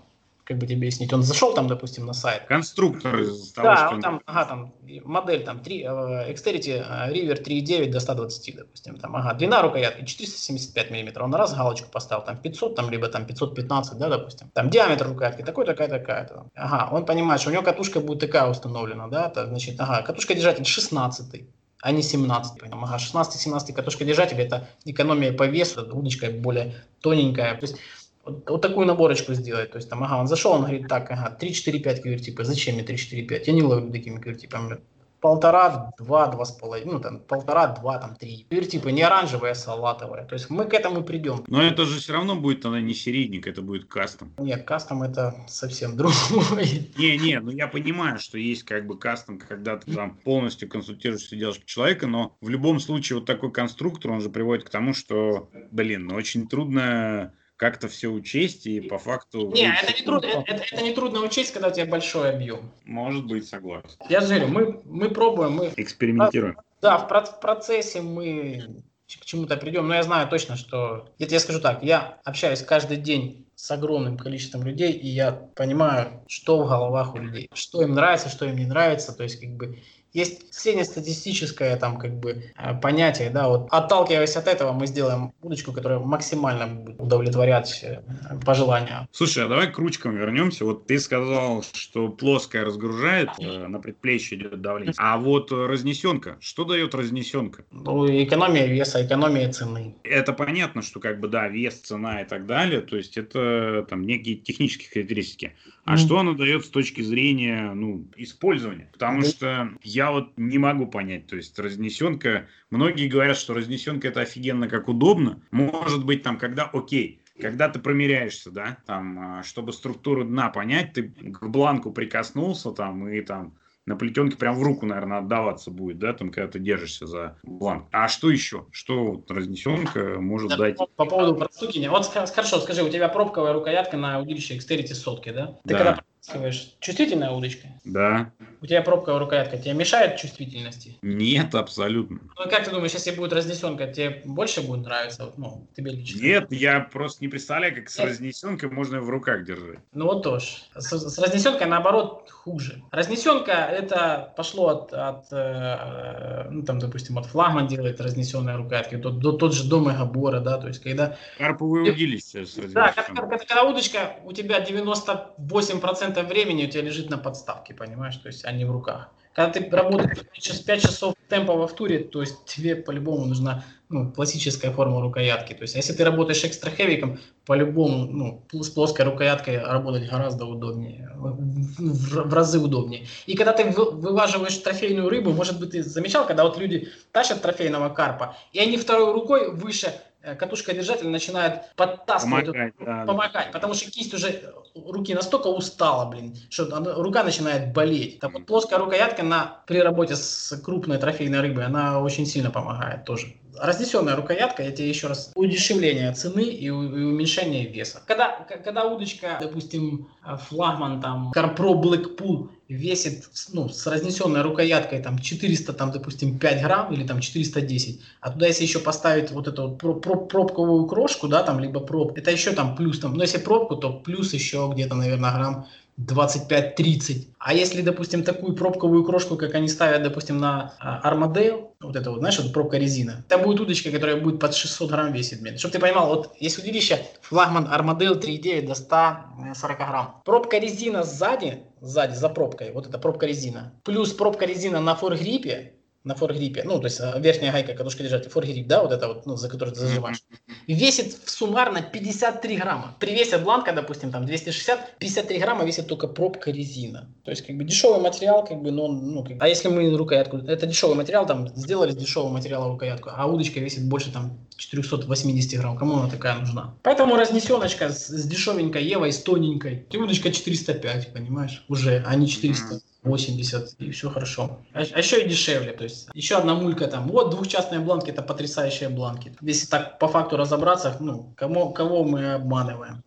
как бы тебе объяснить, он зашел там, допустим, на сайт. Конструктор из того, да, что... там, ага, там модель там 3, э, Xterity э, River 3.9 до 120, допустим, там, ага, длина рукоятки 475 мм, он раз галочку поставил, там 500, там, либо там 515, да, допустим, там диаметр рукоятки такой, такая, такая, -то. ага, он понимает, что у него катушка будет такая установлена, да, то, значит, ага, катушка держатель 16 а не 17. Ага, 16-17 катушка держатель это экономия по весу, удочка более тоненькая. То есть вот, вот такую наборочку сделать. То есть там, ага, он зашел, он говорит, так, ага, 3, 4, 5 квертипа. Зачем мне 3, 4, 5? Я не ловлю такими квертипами. Полтора, два, два с половиной, ну там полтора, два, там три. Квертипы не оранжевые, а салатовые. То есть мы к этому придем. Но это же все равно будет тогда не середник, это будет кастом. Нет, кастом это совсем другое. Не, не, ну я понимаю, что есть как бы кастом, когда ты там полностью консультируешься, делаешь человека, но в любом случае вот такой конструктор, он же приводит к тому, что, блин, ну очень трудно как-то все учесть и по факту... Не, это не, трудно, это, это не трудно учесть, когда у тебя большой объем. Может быть, согласен. Я же говорю, мы, мы пробуем, мы... Экспериментируем. Да, в, в процессе мы к чему-то придем, но я знаю точно, что... Это я скажу так, я общаюсь каждый день с огромным количеством людей, и я понимаю, что в головах у людей, что им нравится, что им не нравится, то есть как бы есть среднестатистическое там как бы э, понятие, да, вот отталкиваясь от этого, мы сделаем удочку, которая максимально будет удовлетворять э, пожелания. Слушай, а давай к ручкам вернемся. Вот ты сказал, что плоская разгружает, э, на предплечье идет давление. А вот разнесенка, что дает разнесенка? Ну, экономия веса, экономия цены. Это понятно, что как бы, да, вес, цена и так далее, то есть это там некие технические характеристики. А mm. что она дает с точки зрения, ну, использования? Потому mm. что я я вот не могу понять. То есть разнесенка, многие говорят, что разнесенка это офигенно как удобно. Может быть там, когда окей, когда ты промеряешься, да, там, а, чтобы структуру дна понять, ты к бланку прикоснулся там и там на плетенке прям в руку, наверное, отдаваться будет, да, там, когда ты держишься за бланк. А что еще? Что вот разнесенка может да, дать? По поводу простукивания. Вот хорошо, скажи, у тебя пробковая рукоятка на удилище Xterity сотки, да? Ты да. когда Вытаскиваешь. Чувствительная удочка? Да. У тебя пробка рукоятка, тебе мешает чувствительности? Нет, абсолютно. Ну, как ты думаешь, если будет разнесенка, тебе больше будет нравиться? Вот, ну, тебе лично? Нет, я просто не представляю, как с разнесенкой можно в руках держать. Ну вот тоже. С, с разнесенкой, наоборот, хуже. Разнесенка, это пошло от, от э, ну, там, допустим, от флагман делает разнесенные рукоятки, тот, тот, тот же дом Габора, да, то есть, когда... Карповые удилища с Да, когда, когда удочка, у тебя 98% времени у тебя лежит на подставке, понимаешь, то есть, а не в руках. Когда ты работаешь 5 часов темпа в туре, то есть тебе по-любому нужна ну, классическая форма рукоятки. То есть если ты работаешь экстра-хевиком, по-любому ну, с плоской рукояткой работать гораздо удобнее, в, в, разы удобнее. И когда ты вываживаешь трофейную рыбу, может быть, ты замечал, когда вот люди тащат трофейного карпа, и они второй рукой выше Э, катушка держатель начинает подтаскивать, помогать, да, помогать да. потому что кисть уже руки настолько устала, блин, что рука начинает болеть. Так вот плоская рукоятка на, при работе с крупной трофейной рыбой, она очень сильно помогает тоже разнесенная рукоятка, я тебе еще раз, удешевление цены и, уменьшение веса. Когда, когда удочка, допустим, флагман, там, Carpro Blackpool весит, ну, с разнесенной рукояткой, там, 400, там, допустим, 5 грамм или там 410, а туда если еще поставить вот эту вот пробковую крошку, да, там, либо проб, это еще там плюс, там, но если пробку, то плюс еще где-то, наверное, грамм 25-30. А если, допустим, такую пробковую крошку, как они ставят, допустим, на Armadale, вот это вот, знаешь, вот пробка резина, это будет удочка, которая будет под 600 грамм весить. Чтобы ты понимал, вот если удилище флагман Armadale 3.9 до 140 грамм. Пробка резина сзади, сзади, за пробкой, вот это пробка резина, плюс пробка резина на форгриппе, на форгриппе, ну, то есть э, верхняя гайка катушка держателя, форгрип, да, вот это вот, ну, за которую ты зажимаешь, весит суммарно 53 грамма. При весе бланка, допустим, там 260, 53 грамма весит только пробка резина. То есть, как бы, дешевый материал, как бы, но, ну, как а если мы рукоятку, это дешевый материал, там, сделали из дешевого материала рукоятку, а удочка весит больше, там, 480 грамм, кому она такая нужна? Поэтому разнесеночка с, с дешевенькой Евой, с тоненькой, и удочка 405, понимаешь, уже, а не 400. 80, и все хорошо. А, а еще и дешевле. То есть еще одна мулька там. Вот двухчастные бланки, это потрясающие бланки. Если так по факту разобраться, ну, кому, кого мы обманываем?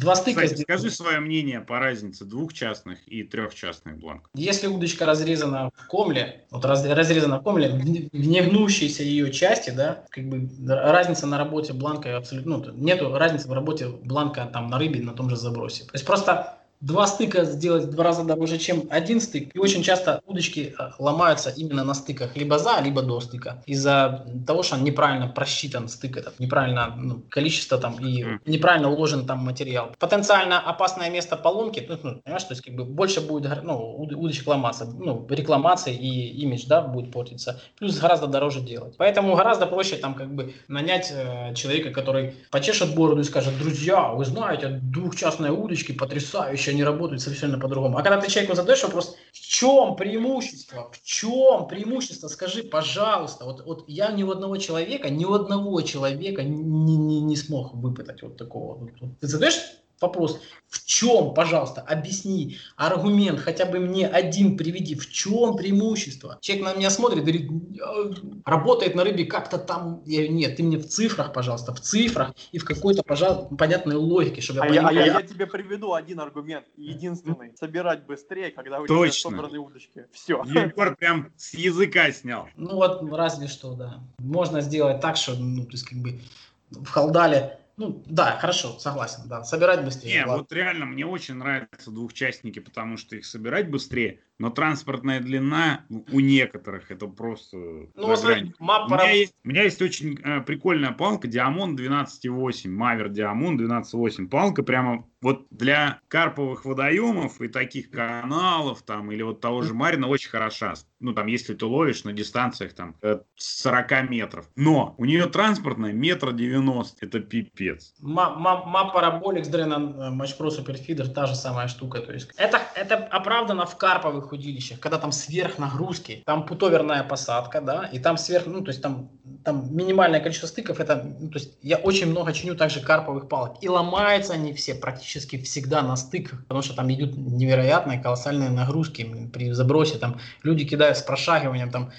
Два стыка Кстати, скажи свое мнение по разнице двухчастных и трехчастных бланков. Если удочка разрезана в комле, вот раз, разрезана в комле, в негнущейся ее части, да, как бы разница на работе бланка абсолютно, ну, нету разницы в работе бланка там на рыбе на том же забросе. То есть просто два стыка сделать в два раза дороже, чем один стык. И очень часто удочки э, ломаются именно на стыках, либо за, либо до стыка. Из-за того, что неправильно просчитан стык этот, неправильно ну, количество там и неправильно уложен там материал. Потенциально опасное место поломки, ну, ну, понимаешь, то есть как бы больше будет ну, удочек ломаться, ну, рекламация и имидж, да, будет портиться. Плюс гораздо дороже делать. Поэтому гораздо проще там как бы нанять э, человека, который почешет бороду и скажет, друзья, вы знаете, двухчастные удочки потрясающие вещи, они работают совершенно по-другому. А когда ты человеку задаешь вопрос, в чем преимущество, в чем преимущество, скажи, пожалуйста. Вот, вот я ни у одного человека, ни у одного человека не, не, не смог выпытать вот такого. Ты задаешь вопрос, в чем, пожалуйста, объясни аргумент, хотя бы мне один приведи, в чем преимущество. Человек на меня смотрит, говорит, работает на рыбе как-то там, я, нет, ты мне в цифрах, пожалуйста, в цифрах и в какой-то, пожалуйста, понятной логике, чтобы а я понимал. Я, а я, я тебе приведу один аргумент, единственный, собирать быстрее, когда у тебя собраны удочки. Все. Егор прям с языка снял. Ну вот, разве что, да. Можно сделать так, что, ну, то есть, как бы, в халдале ну, да, хорошо, согласен, да. Собирать быстрее. Не, вот реально мне очень нравятся двухчастники, потому что их собирать быстрее, но транспортная длина у некоторых это просто ну, вот мап у, меня есть, у меня есть очень э, прикольная палка Diamond 12.8, Мавер Diamond 12.8. Палка прямо вот для карповых водоемов и таких каналов там или вот того же Марина очень хороша. Ну там если ты ловишь на дистанциях там 40 э, метров. Но у нее транспортная метр девяносто. Это пипец. Мап Параболик с Дрена Матч Pro Superfeeder та же самая штука. То есть это, это оправдано в карповых удилищах, когда там сверхнагрузки, там путоверная посадка, да, и там сверх, ну, то есть там там минимальное количество стыков, это, ну, то есть я очень много чиню также карповых палок. И ломаются они все практически всегда на стыках, потому что там идут невероятные колоссальные нагрузки при забросе, там люди кидают с прошагиванием, там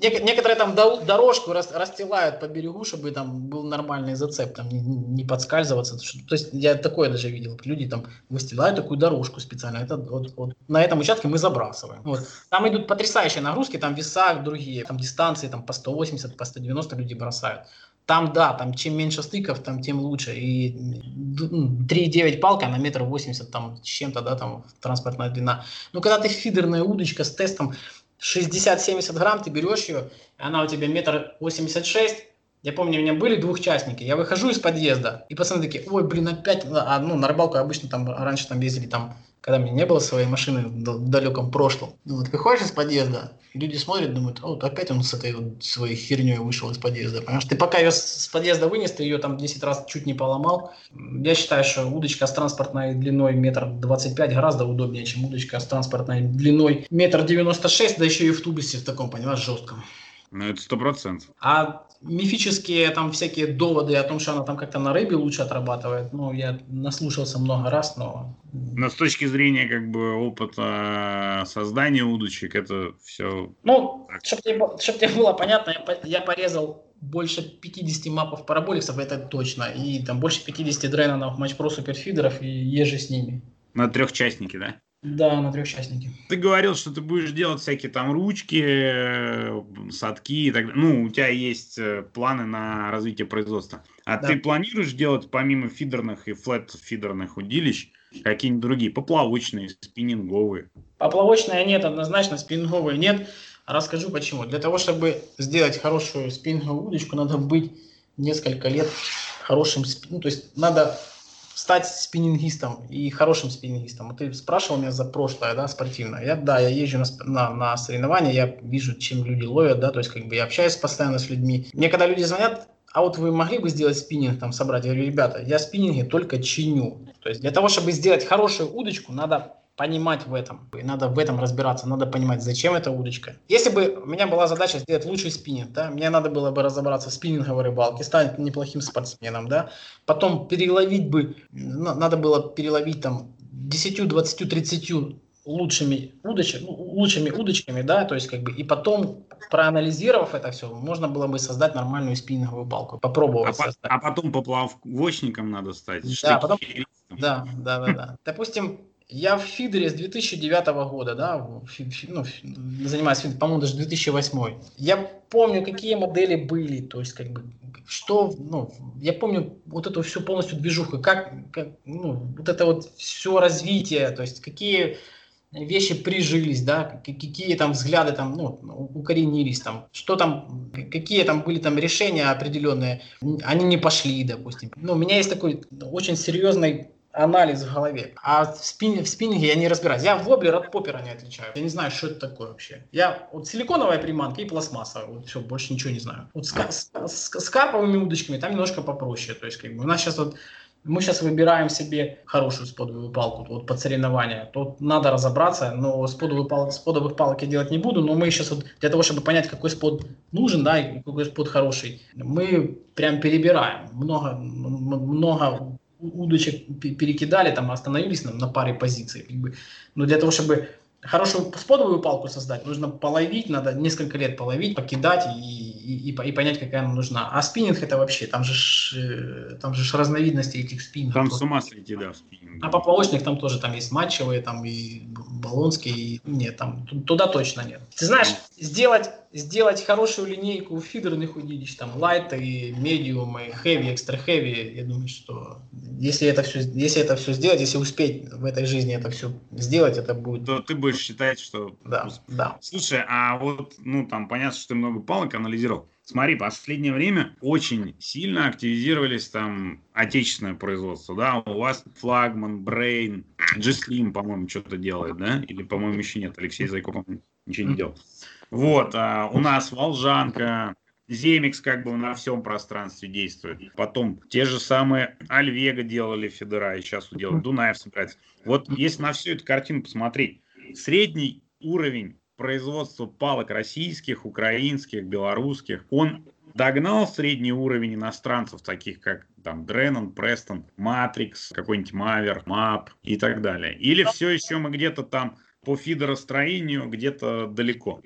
некоторые там дорожку расстилают по берегу, чтобы там был нормальный зацеп, там не, не подскальзываться. То есть я такое даже видел, люди там выстилают такую дорожку специально, это вот, вот на этом участке мы забрасываем. Вот. Там идут потрясающие нагрузки, там веса другие, там дистанции там по 180, по 190 люди бросают. Там, да, там чем меньше стыков, там тем лучше. И 3,9 палка на метр восемьдесят там с чем-то, да, там транспортная длина. Но когда ты фидерная удочка с тестом 60-70 грамм, ты берешь ее, она у тебя метр восемьдесят шесть, я помню, у меня были двухчастники. Я выхожу из подъезда, и пацаны такие, ой, блин, опять, а, ну, на рыбалку обычно там раньше там ездили там когда мне не было своей машины в далеком прошлом. Ну, вот выходишь из подъезда, люди смотрят, думают, о, опять он с этой вот своей херней вышел из подъезда. Понимаешь, ты пока ее с подъезда вынес, ты ее там 10 раз чуть не поломал. Я считаю, что удочка с транспортной длиной метр двадцать пять гораздо удобнее, чем удочка с транспортной длиной метр девяносто шесть, да еще и в тубусе в таком, понимаешь, жестком. Ну, это сто процентов. А мифические там всякие доводы о том, что она там как-то на рыбе лучше отрабатывает, ну, я наслушался много раз, но... Но с точки зрения как бы опыта создания удочек, это все... Ну, чтобы тебе, чтоб тебе было понятно, я, я порезал больше 50 мапов параболиксов, это точно, и там больше 50 дрейнанов Match Pro суперфидеров и ежи с ними. На трехчастники, да? Да, на трехчастнике. Ты говорил, что ты будешь делать всякие там ручки, э, садки и так далее. Ну, у тебя есть э, планы на развитие производства. А да. ты планируешь делать помимо фидерных и флет-фидерных удилищ какие-нибудь другие, поплавочные, спиннинговые? Поплавочные нет, однозначно, спиннинговые нет. Расскажу почему. Для того, чтобы сделать хорошую спиннинговую удочку, надо быть несколько лет хорошим, ну, то есть надо стать спиннингистом и хорошим спиннингистом. Ты спрашивал меня за прошлое, да, спортивное. Я, да, я езжу на, на, на соревнования, я вижу, чем люди ловят, да, то есть как бы я общаюсь постоянно с людьми. Мне когда люди звонят, а вот вы могли бы сделать спиннинг, там, собрать? Я говорю, ребята, я спиннинги только чиню. То есть для того, чтобы сделать хорошую удочку, надо понимать в этом. И надо в этом разбираться, надо понимать, зачем эта удочка. Если бы у меня была задача сделать лучший спиннинг, да, мне надо было бы разобраться в спиннинговой рыбалке, стать неплохим спортсменом, да, потом переловить бы, надо было переловить там 10, 20, 30 лучшими удочек, ну, лучшими удочками, да, то есть как бы и потом проанализировав это все, можно было бы создать нормальную спиннинговую палку, попробовать а, создать. а потом поплавочником надо стать. Да, потом, да, да, да, да. Допустим, я в фидере с 2009 года, да, ну, занимаюсь, по-моему, даже 2008. Я помню, какие модели были, то есть, как бы, что, ну, я помню вот эту всю полностью движуху, как, как ну, вот это вот все развитие, то есть, какие вещи прижились, да, какие там взгляды там, ну, укоренились там, что там, какие там были там решения определенные, они не пошли, допустим. Ну, у меня есть такой очень серьезный анализ в голове. А в, спин, в спиннинге я не разбираюсь. Я воблер от попера не отличаю. Я не знаю, что это такое вообще. Я вот силиконовая приманка и пластмасса. Вот все, больше ничего не знаю. Вот с, с, с, с карповыми удочками там немножко попроще. То есть как бы у нас сейчас вот мы сейчас выбираем себе хорошую сподовую палку вот под соревнования. Тут надо разобраться, но сподовую пал, сподовых палок я делать не буду, но мы сейчас вот для того, чтобы понять, какой спод нужен, да, и какой спод хороший, мы прям перебираем. Много, много удочек перекидали, там остановились на, на паре позиций. Как бы. Но для того, чтобы хорошую сподовую палку создать, нужно половить, надо несколько лет половить, покидать и, и, и, и понять, какая она нужна. А спиннинг это вообще, там же, ж, э, там же ж разновидности этих спиннингов. Там с ума сойти, да, спиннинг. А поплавочных там тоже, там есть матчевые, там и баллонские, и, нет, там туда точно нет. Ты знаешь, сделать сделать хорошую линейку фидерных удилищ, там, light и medium, и heavy, extra heavy, я думаю, что если это все, если это все сделать, если успеть в этой жизни это все сделать, это будет... То ты будешь считать, что... Да, да. Слушай, а вот, ну, там, понятно, что ты много палок анализировал. Смотри, последнее время очень сильно активизировались там отечественное производство, да, у вас флагман, Брейн, G-Slim, по-моему, что-то делает, да, или, по-моему, еще нет, Алексей Зайков ничего не делал. Вот, а у нас Волжанка, Земикс как бы на всем пространстве действует. Потом те же самые Альвега делали Федера, и сейчас делают, Дунаев собирается. Вот если на всю эту картину посмотреть, средний уровень производства палок российских, украинских, белорусских, он догнал средний уровень иностранцев, таких как там Дренон, Престон, Матрикс, какой-нибудь Мавер, Мап и так далее? Или все еще мы где-то там по фидеростроению где-то далеко?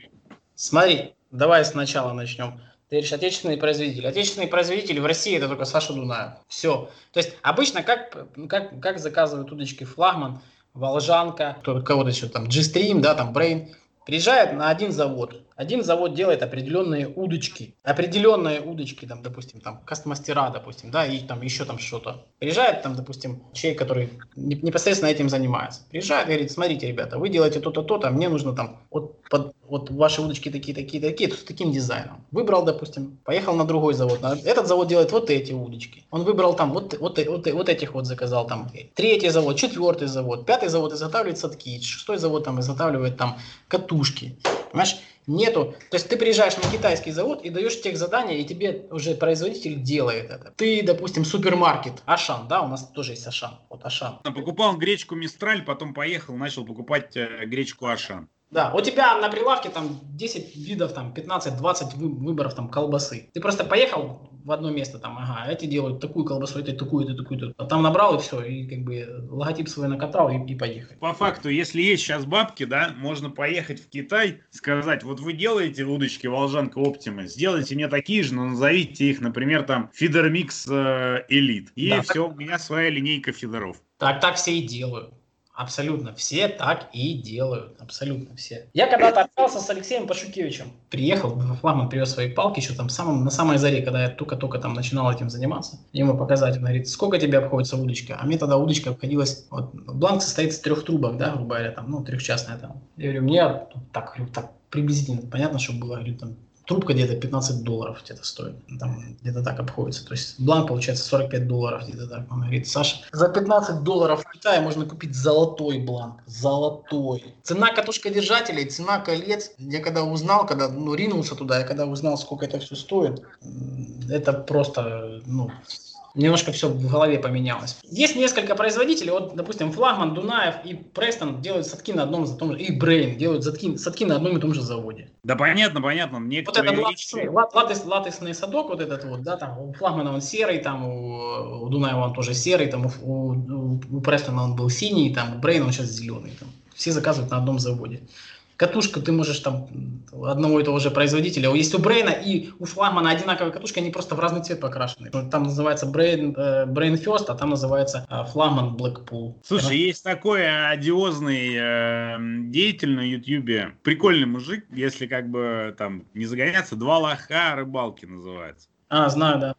Смотри, давай сначала начнем. Ты говоришь, отечественные производители. Отечественные производители в России это только Саша Дунаев. Все. То есть обычно как, как, как заказывают удочки флагман, Волжанка, кого-то еще там, G-Stream, да, там, Brain, приезжает на один завод, один завод делает определенные удочки, определенные удочки, там, допустим, там, кастмастера, допустим, да, и там еще там что-то. Приезжает там, допустим, человек, который непосредственно этим занимается. Приезжает и говорит, смотрите, ребята, вы делаете то-то, то-то, мне нужно там, вот, под, вот ваши удочки такие, такие, такие, с таким дизайном. Выбрал, допустим, поехал на другой завод. Этот завод делает вот эти удочки. Он выбрал там вот, вот, вот, вот этих вот заказал там. Третий завод, четвертый завод, пятый завод изготавливает садки, шестой завод там изготавливает там катушки. Понимаешь? Нету. То есть ты приезжаешь на китайский завод и даешь тех задания, и тебе уже производитель делает это. Ты, допустим, супермаркет, Ашан, да, у нас тоже есть Ашан. Вот Ашан. Покупал гречку Мистраль, потом поехал, начал покупать э, гречку Ашан. Да, у тебя на прилавке там 10 видов, там 15-20 выборов там колбасы. Ты просто поехал в одно место, там, ага, эти делают такую колбасу, эти такую, эти такую, а там набрал и все, и как бы логотип свой накатал и, и поехал. По факту, если есть сейчас бабки, да, можно поехать в Китай, сказать, вот вы делаете удочки Волжанка Оптима, сделайте мне такие же, но назовите их, например, там, Фидермикс Элит. И да, все, так... у меня своя линейка фидеров. Так, так все и делают. Абсолютно все так и делают. Абсолютно все. Я когда-то общался с Алексеем Пашукевичем. Приехал, флагман привез свои палки еще там самом, на самой заре, когда я только-только там начинал этим заниматься. Ему показать, он говорит, сколько тебе обходится удочка? А мне тогда удочка обходилась, вот, бланк состоит из трех трубок, да, грубо говоря, там, ну, трехчастная там. Я говорю, мне так, говорю, так, приблизительно, понятно, что было, говорю, там, трубка где-то 15 долларов где-то стоит. Там где-то так обходится. То есть бланк получается 45 долларов где-то так. Он говорит, Саша, за 15 долларов в Китае можно купить золотой бланк. Золотой. Цена катушка держателей, цена колец. Я когда узнал, когда ну, ринулся туда, я когда узнал, сколько это все стоит, это просто, ну, немножко все в голове поменялось. Есть несколько производителей, вот, допустим, Флагман, Дунаев и Престон делают садки на одном и том же, и Брейн делают садки, садки на одном и том же заводе. Да понятно, понятно. Некоторые вот этот вещи... латекс, латексный садок, вот этот вот, да, там у Флагмана он серый, там у, у Дунаева он тоже серый, там у, у, у Престона он был синий, там у Брейна он сейчас зеленый. Там. Все заказывают на одном заводе катушка ты можешь там одного и того же производителя. Есть у Брейна и у флагмана одинаковая катушка, они просто в разный цвет покрашены. Там называется Brain, э, Brain First, а там называется э, флагман Blackpool. Слушай, есть такой одиозный э, деятель на Ютьюбе, прикольный мужик, если как бы там не загоняться, два лоха рыбалки называется. А, знаю, да.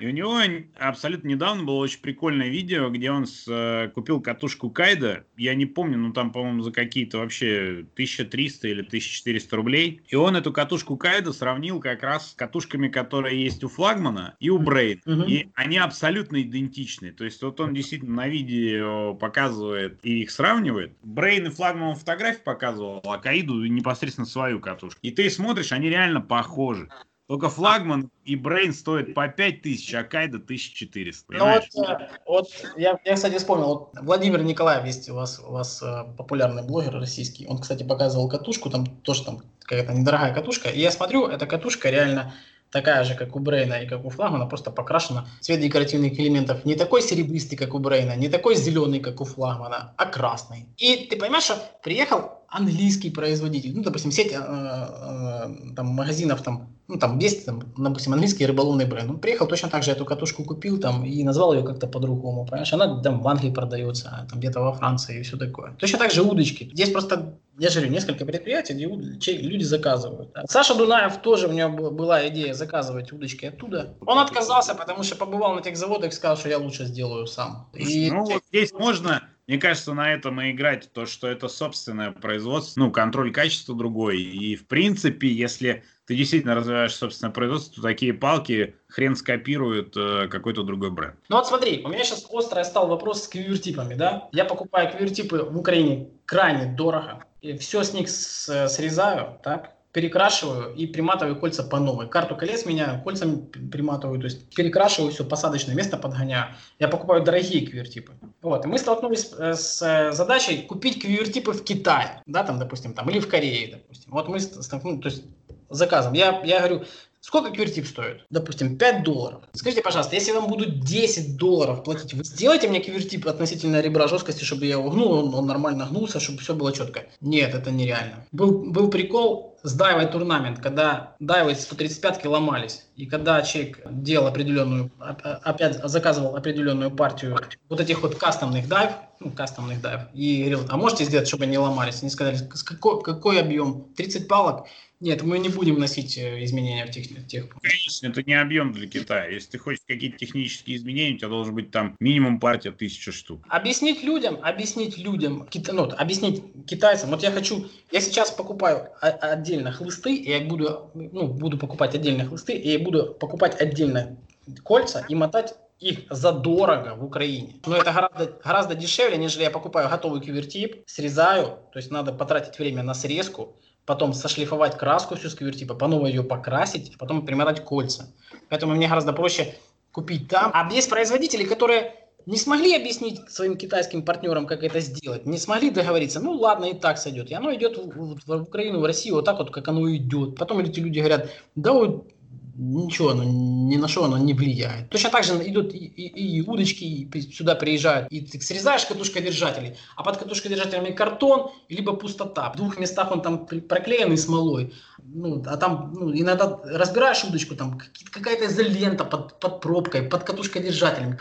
И у него абсолютно недавно было очень прикольное видео, где он с, э, купил катушку Кайда. Я не помню, ну там, по-моему, за какие-то вообще 1300 или 1400 рублей. И он эту катушку Кайда сравнил как раз с катушками, которые есть у флагмана и у Брейн. Угу. И они абсолютно идентичны. То есть вот он действительно на видео показывает и их сравнивает. Брейн и флагман фотографии показывал, а Каиду непосредственно свою катушку. И ты смотришь, они реально похожи. Только флагман и Брейн стоят по 5000, а Кайда 1400. Ну вот, э, вот я, я, кстати, вспомнил, вот Владимир Николаев есть у вас, у вас э, популярный блогер российский. Он, кстати, показывал катушку, там тоже там какая-то недорогая катушка. И я смотрю, эта катушка реально такая же, как у Брейна и как у Флагмана, просто покрашена. Цвет декоративных элементов не такой серебристый, как у Брейна, не такой зеленый, как у Флагмана, а красный. И ты понимаешь, что приехал английский производитель, ну, допустим, сеть э, э, там, магазинов, там, ну, там, есть, там, допустим, английский рыболовный бренд. Он приехал, точно так же эту катушку купил там и назвал ее как-то по-другому, понимаешь? Она там в Англии продается, а там где-то во Франции и все такое. Точно так же удочки. Здесь просто, я же говорю, несколько предприятий, где люди заказывают. Саша Дунаев тоже, у него была идея заказывать удочки оттуда. Он отказался, потому что побывал на тех заводах и сказал, что я лучше сделаю сам. И... Ну, вот здесь можно мне кажется, на этом и играть, то, что это собственное производство, ну, контроль качества другой. И, в принципе, если ты действительно развиваешь собственное производство, то такие палки хрен скопируют э, какой-то другой бренд. Ну вот смотри, у меня сейчас острый стал вопрос с квивертипами, да? Я покупаю квивертипы в Украине крайне дорого. И все с них срезаю, так? перекрашиваю и приматываю кольца по новой. Карту колец меняю, кольцами приматываю, то есть перекрашиваю все, посадочное место подгоняю. Я покупаю дорогие квивертипы. Вот, и мы столкнулись э, с э, задачей купить квивертипы в Китае, да, там, допустим, там, или в Корее, допустим. Вот мы столкнулись, то есть заказом. Я, я говорю, Сколько квертип стоит? Допустим, 5 долларов. Скажите, пожалуйста, если вам будут 10 долларов платить, вы сделаете мне квертип относительно ребра жесткости, чтобы я его гнул, он, он нормально гнулся, чтобы все было четко? Нет, это нереально. Был, был прикол с дайвой турнамент, когда дайвы 135 ломались, и когда человек делал определенную, опять заказывал определенную партию вот этих вот кастомных дайв, ну, кастомных дайв, и говорил, а можете сделать, чтобы они ломались? Они сказали, какой, какой объем? 30 палок? Нет, мы не будем носить э, изменения в тех... тех... Конечно, это не объем для Китая. Если ты хочешь какие-то технические изменения, у тебя должен быть там минимум партия тысяча штук. Объяснить людям, объяснить людям, кита... ну, объяснить китайцам. Вот я хочу, я сейчас покупаю отдельно хлысты, и я буду, ну, буду покупать отдельно хлысты, и я буду покупать отдельно кольца и мотать их задорого в Украине. Но это гораздо, гораздо дешевле, нежели я покупаю готовый кювертип, срезаю, то есть надо потратить время на срезку, потом сошлифовать краску всю с квертипа, по новой ее покрасить, потом примотать кольца. Поэтому мне гораздо проще купить там. А есть производители, которые не смогли объяснить своим китайским партнерам, как это сделать, не смогли договориться, ну ладно, и так сойдет. И оно идет в, в, в Украину, в Россию вот так вот, как оно идет. Потом эти люди говорят, да вот ничего, оно, ни на что оно не влияет. Точно так же идут и, и, и удочки, и сюда приезжают, и ты срезаешь катушкодержатели, а под катушкодержателями картон, либо пустота. В двух местах он там проклеенный смолой, ну, а там ну, иногда разбираешь удочку, там какая-то изолента под, под пробкой, под катушкодержателем,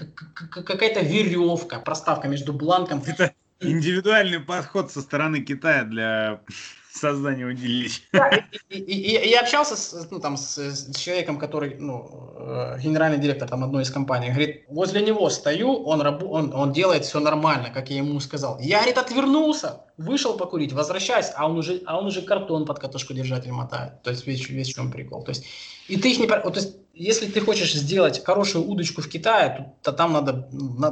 какая-то веревка, проставка между бланком. Это индивидуальный подход со стороны Китая для создания удилища. Да, и, и, и, общался с, ну, там, с, с человеком, который, ну, э, генеральный директор там, одной из компаний, говорит, возле него стою, он, рабу, он, он делает все нормально, как я ему сказал. Я, говорит, отвернулся, вышел покурить, возвращаюсь, а он уже, а он уже картон под катушку держатель мотает. То есть весь, весь в чем прикол. То есть, и ты их не... То есть, если ты хочешь сделать хорошую удочку в Китае, то, то там, надо,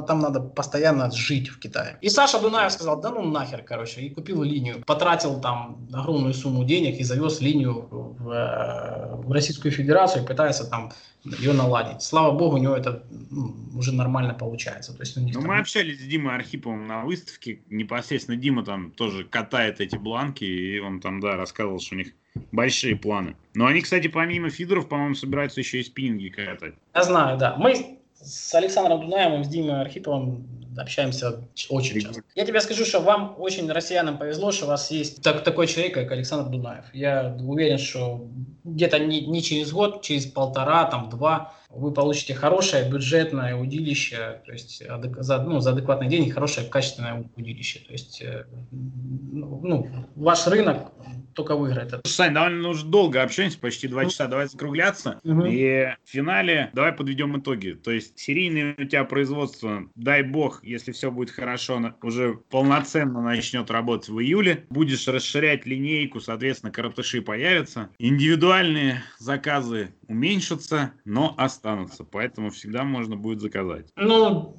там надо постоянно жить в Китае. И Саша Дунаев сказал, да ну нахер, короче, и купил линию. Потратил там огромную сумму денег и завез линию в, э, в Российскую Федерацию и пытается там ее наладить. Слава богу, у него это ну, уже нормально получается. То есть, ну, там... Мы общались с Димой Архиповым на выставке, непосредственно Дима там тоже катает эти бланки, и он там, да, рассказывал, что у них большие планы. Но они, кстати, помимо фидеров, по-моему, собираются еще и спиннинги катать. Я знаю, да. Мы с Александром Дунаевым, с Димой Архиповым общаемся очень часто. Я тебе скажу, что вам очень россиянам повезло, что у вас есть так, такой человек, как Александр Дунаев. Я уверен, что где-то не, не через год, через полтора, там, два, вы получите хорошее бюджетное удилище, то есть за, ну, за адекватные деньги хорошее качественное удилище. То есть э, ну, ваш рынок только выиграет. Сань, довольно уже долго общаемся, почти два часа, давай закругляться. Угу. И в финале давай подведем итоги. То есть серийное у тебя производство, дай бог, если все будет хорошо, уже полноценно начнет работать в июле. Будешь расширять линейку, соответственно, каратыши появятся. Индивидуальные заказы уменьшатся, но останутся. Поэтому всегда можно будет заказать. Ну,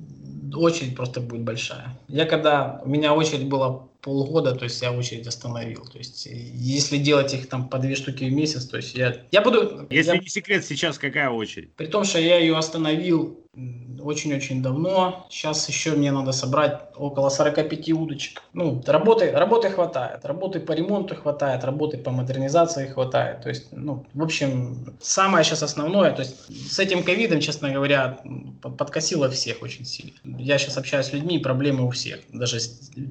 очередь просто будет большая. Я когда... У меня очередь была полгода, то есть я очередь остановил. То есть если делать их там по две штуки в месяц, то есть я, я буду... Если я, не секрет, сейчас какая очередь? При том, что я ее остановил очень-очень давно. Сейчас еще мне надо собрать около 45 удочек. Ну, работы, работы хватает. Работы по ремонту хватает, работы по модернизации хватает. То есть, ну, в общем, самое сейчас основное, то есть с этим ковидом, честно говоря, подкосило всех очень сильно. Я сейчас общаюсь с людьми, проблемы у всех. Даже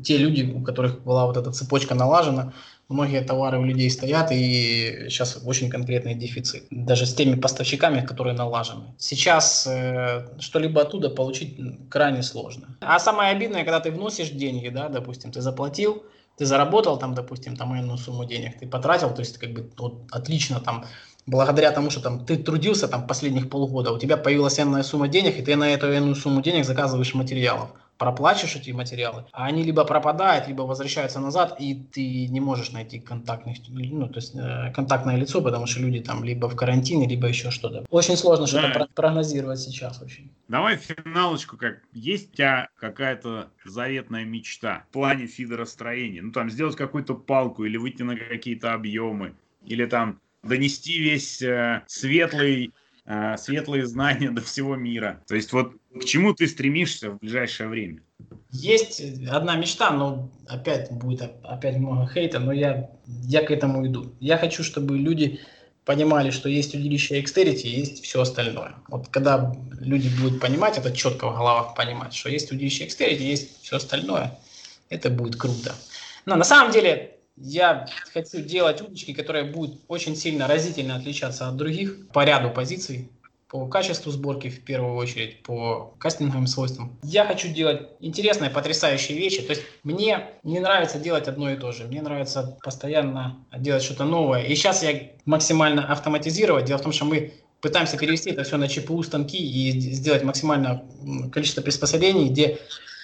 те люди, у которых была вот эта цепочка налажена, многие товары у людей стоят, и сейчас очень конкретный дефицит. Даже с теми поставщиками, которые налажены. Сейчас э, что-либо оттуда получить крайне сложно. А самое обидное, когда ты вносишь деньги, да, допустим, ты заплатил, ты заработал там, допустим, там иную сумму денег, ты потратил, то есть как бы вот, отлично там благодаря тому, что там ты трудился там последних полгода, у тебя появилась энная сумма денег, и ты на эту энную сумму денег заказываешь материалов проплачешь эти материалы, а они либо пропадают, либо возвращаются назад, и ты не можешь найти контактных, ну, то есть э, контактное лицо, потому что люди там либо в карантине, либо еще что-то. Очень сложно да. что-то прогнозировать сейчас очень. Давай финалочку, как есть у тебя какая-то заветная мечта в плане фидеростроения? Ну, там, сделать какую-то палку или выйти на какие-то объемы, или там донести весь э, светлый э, светлые знания до всего мира. То есть вот к чему ты стремишься в ближайшее время? Есть одна мечта, но опять будет опять много хейта, но я, я к этому иду. Я хочу, чтобы люди понимали, что есть удилище Xterity, есть все остальное. Вот когда люди будут понимать, это четко в головах понимать, что есть удилище Xterity, есть все остальное, это будет круто. Но на самом деле я хочу делать удочки, которые будут очень сильно разительно отличаться от других по ряду позиций по качеству сборки в первую очередь, по кастинговым свойствам. Я хочу делать интересные, потрясающие вещи. То есть мне не нравится делать одно и то же. Мне нравится постоянно делать что-то новое. И сейчас я максимально автоматизировать. Дело в том, что мы пытаемся перевести это все на ЧПУ станки и сделать максимальное количество приспособлений, где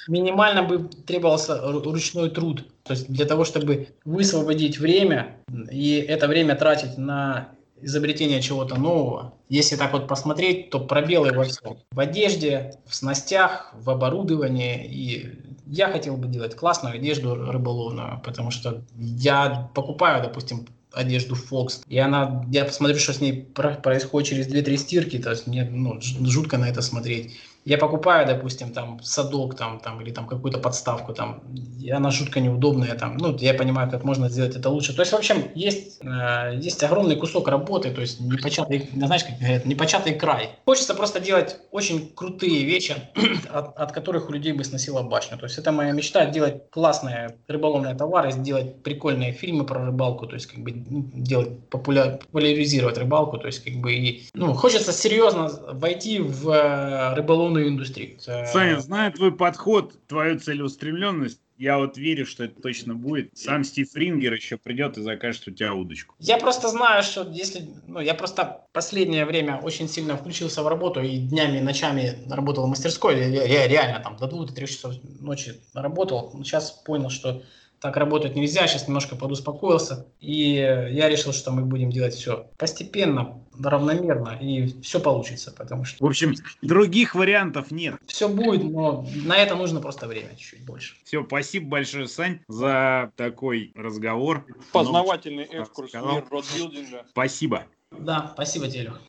минимально бы требовался ручной труд. То есть для того, чтобы высвободить время и это время тратить на изобретение чего-то нового. Если так вот посмотреть, то пробелы во всем. В одежде, в снастях, в оборудовании. И я хотел бы делать классную одежду рыболовную, потому что я покупаю, допустим, одежду Fox, и она, я посмотрю, что с ней происходит через 2-3 стирки, то есть мне ну, жутко на это смотреть я покупаю, допустим, там садок там, там или там какую-то подставку там, и она жутко неудобная там, ну, я понимаю, как можно сделать это лучше. То есть, в общем, есть, э, есть огромный кусок работы, то есть непочатый, знаешь, как говорят, непочатый край. Хочется просто делать очень крутые вещи, от, от которых у людей бы сносило башню. То есть это моя мечта, делать классные рыболовные товары, сделать прикольные фильмы про рыбалку, то есть как бы ну, делать, популя, популяризировать рыбалку, то есть как бы и, ну, хочется серьезно войти в э, рыболовную рыбную индустрию. Саня, зная твой подход, твою целеустремленность, я вот верю, что это точно будет. Сам Стив Рингер еще придет и закажет у тебя удочку. Я просто знаю, что если... Ну, я просто последнее время очень сильно включился в работу и днями и ночами работал в мастерской. Я, я реально там до двух до трех часов ночи работал. Сейчас понял, что так работать нельзя, сейчас немножко подуспокоился. И я решил, что мы будем делать все постепенно, равномерно, и все получится, потому что... В общем, других вариантов нет. Все будет, но на это нужно просто время чуть-чуть больше. Все, спасибо большое, Сань, за такой разговор. Познавательный экскурс в мир родбилдинга. Спасибо. Да, спасибо тебе,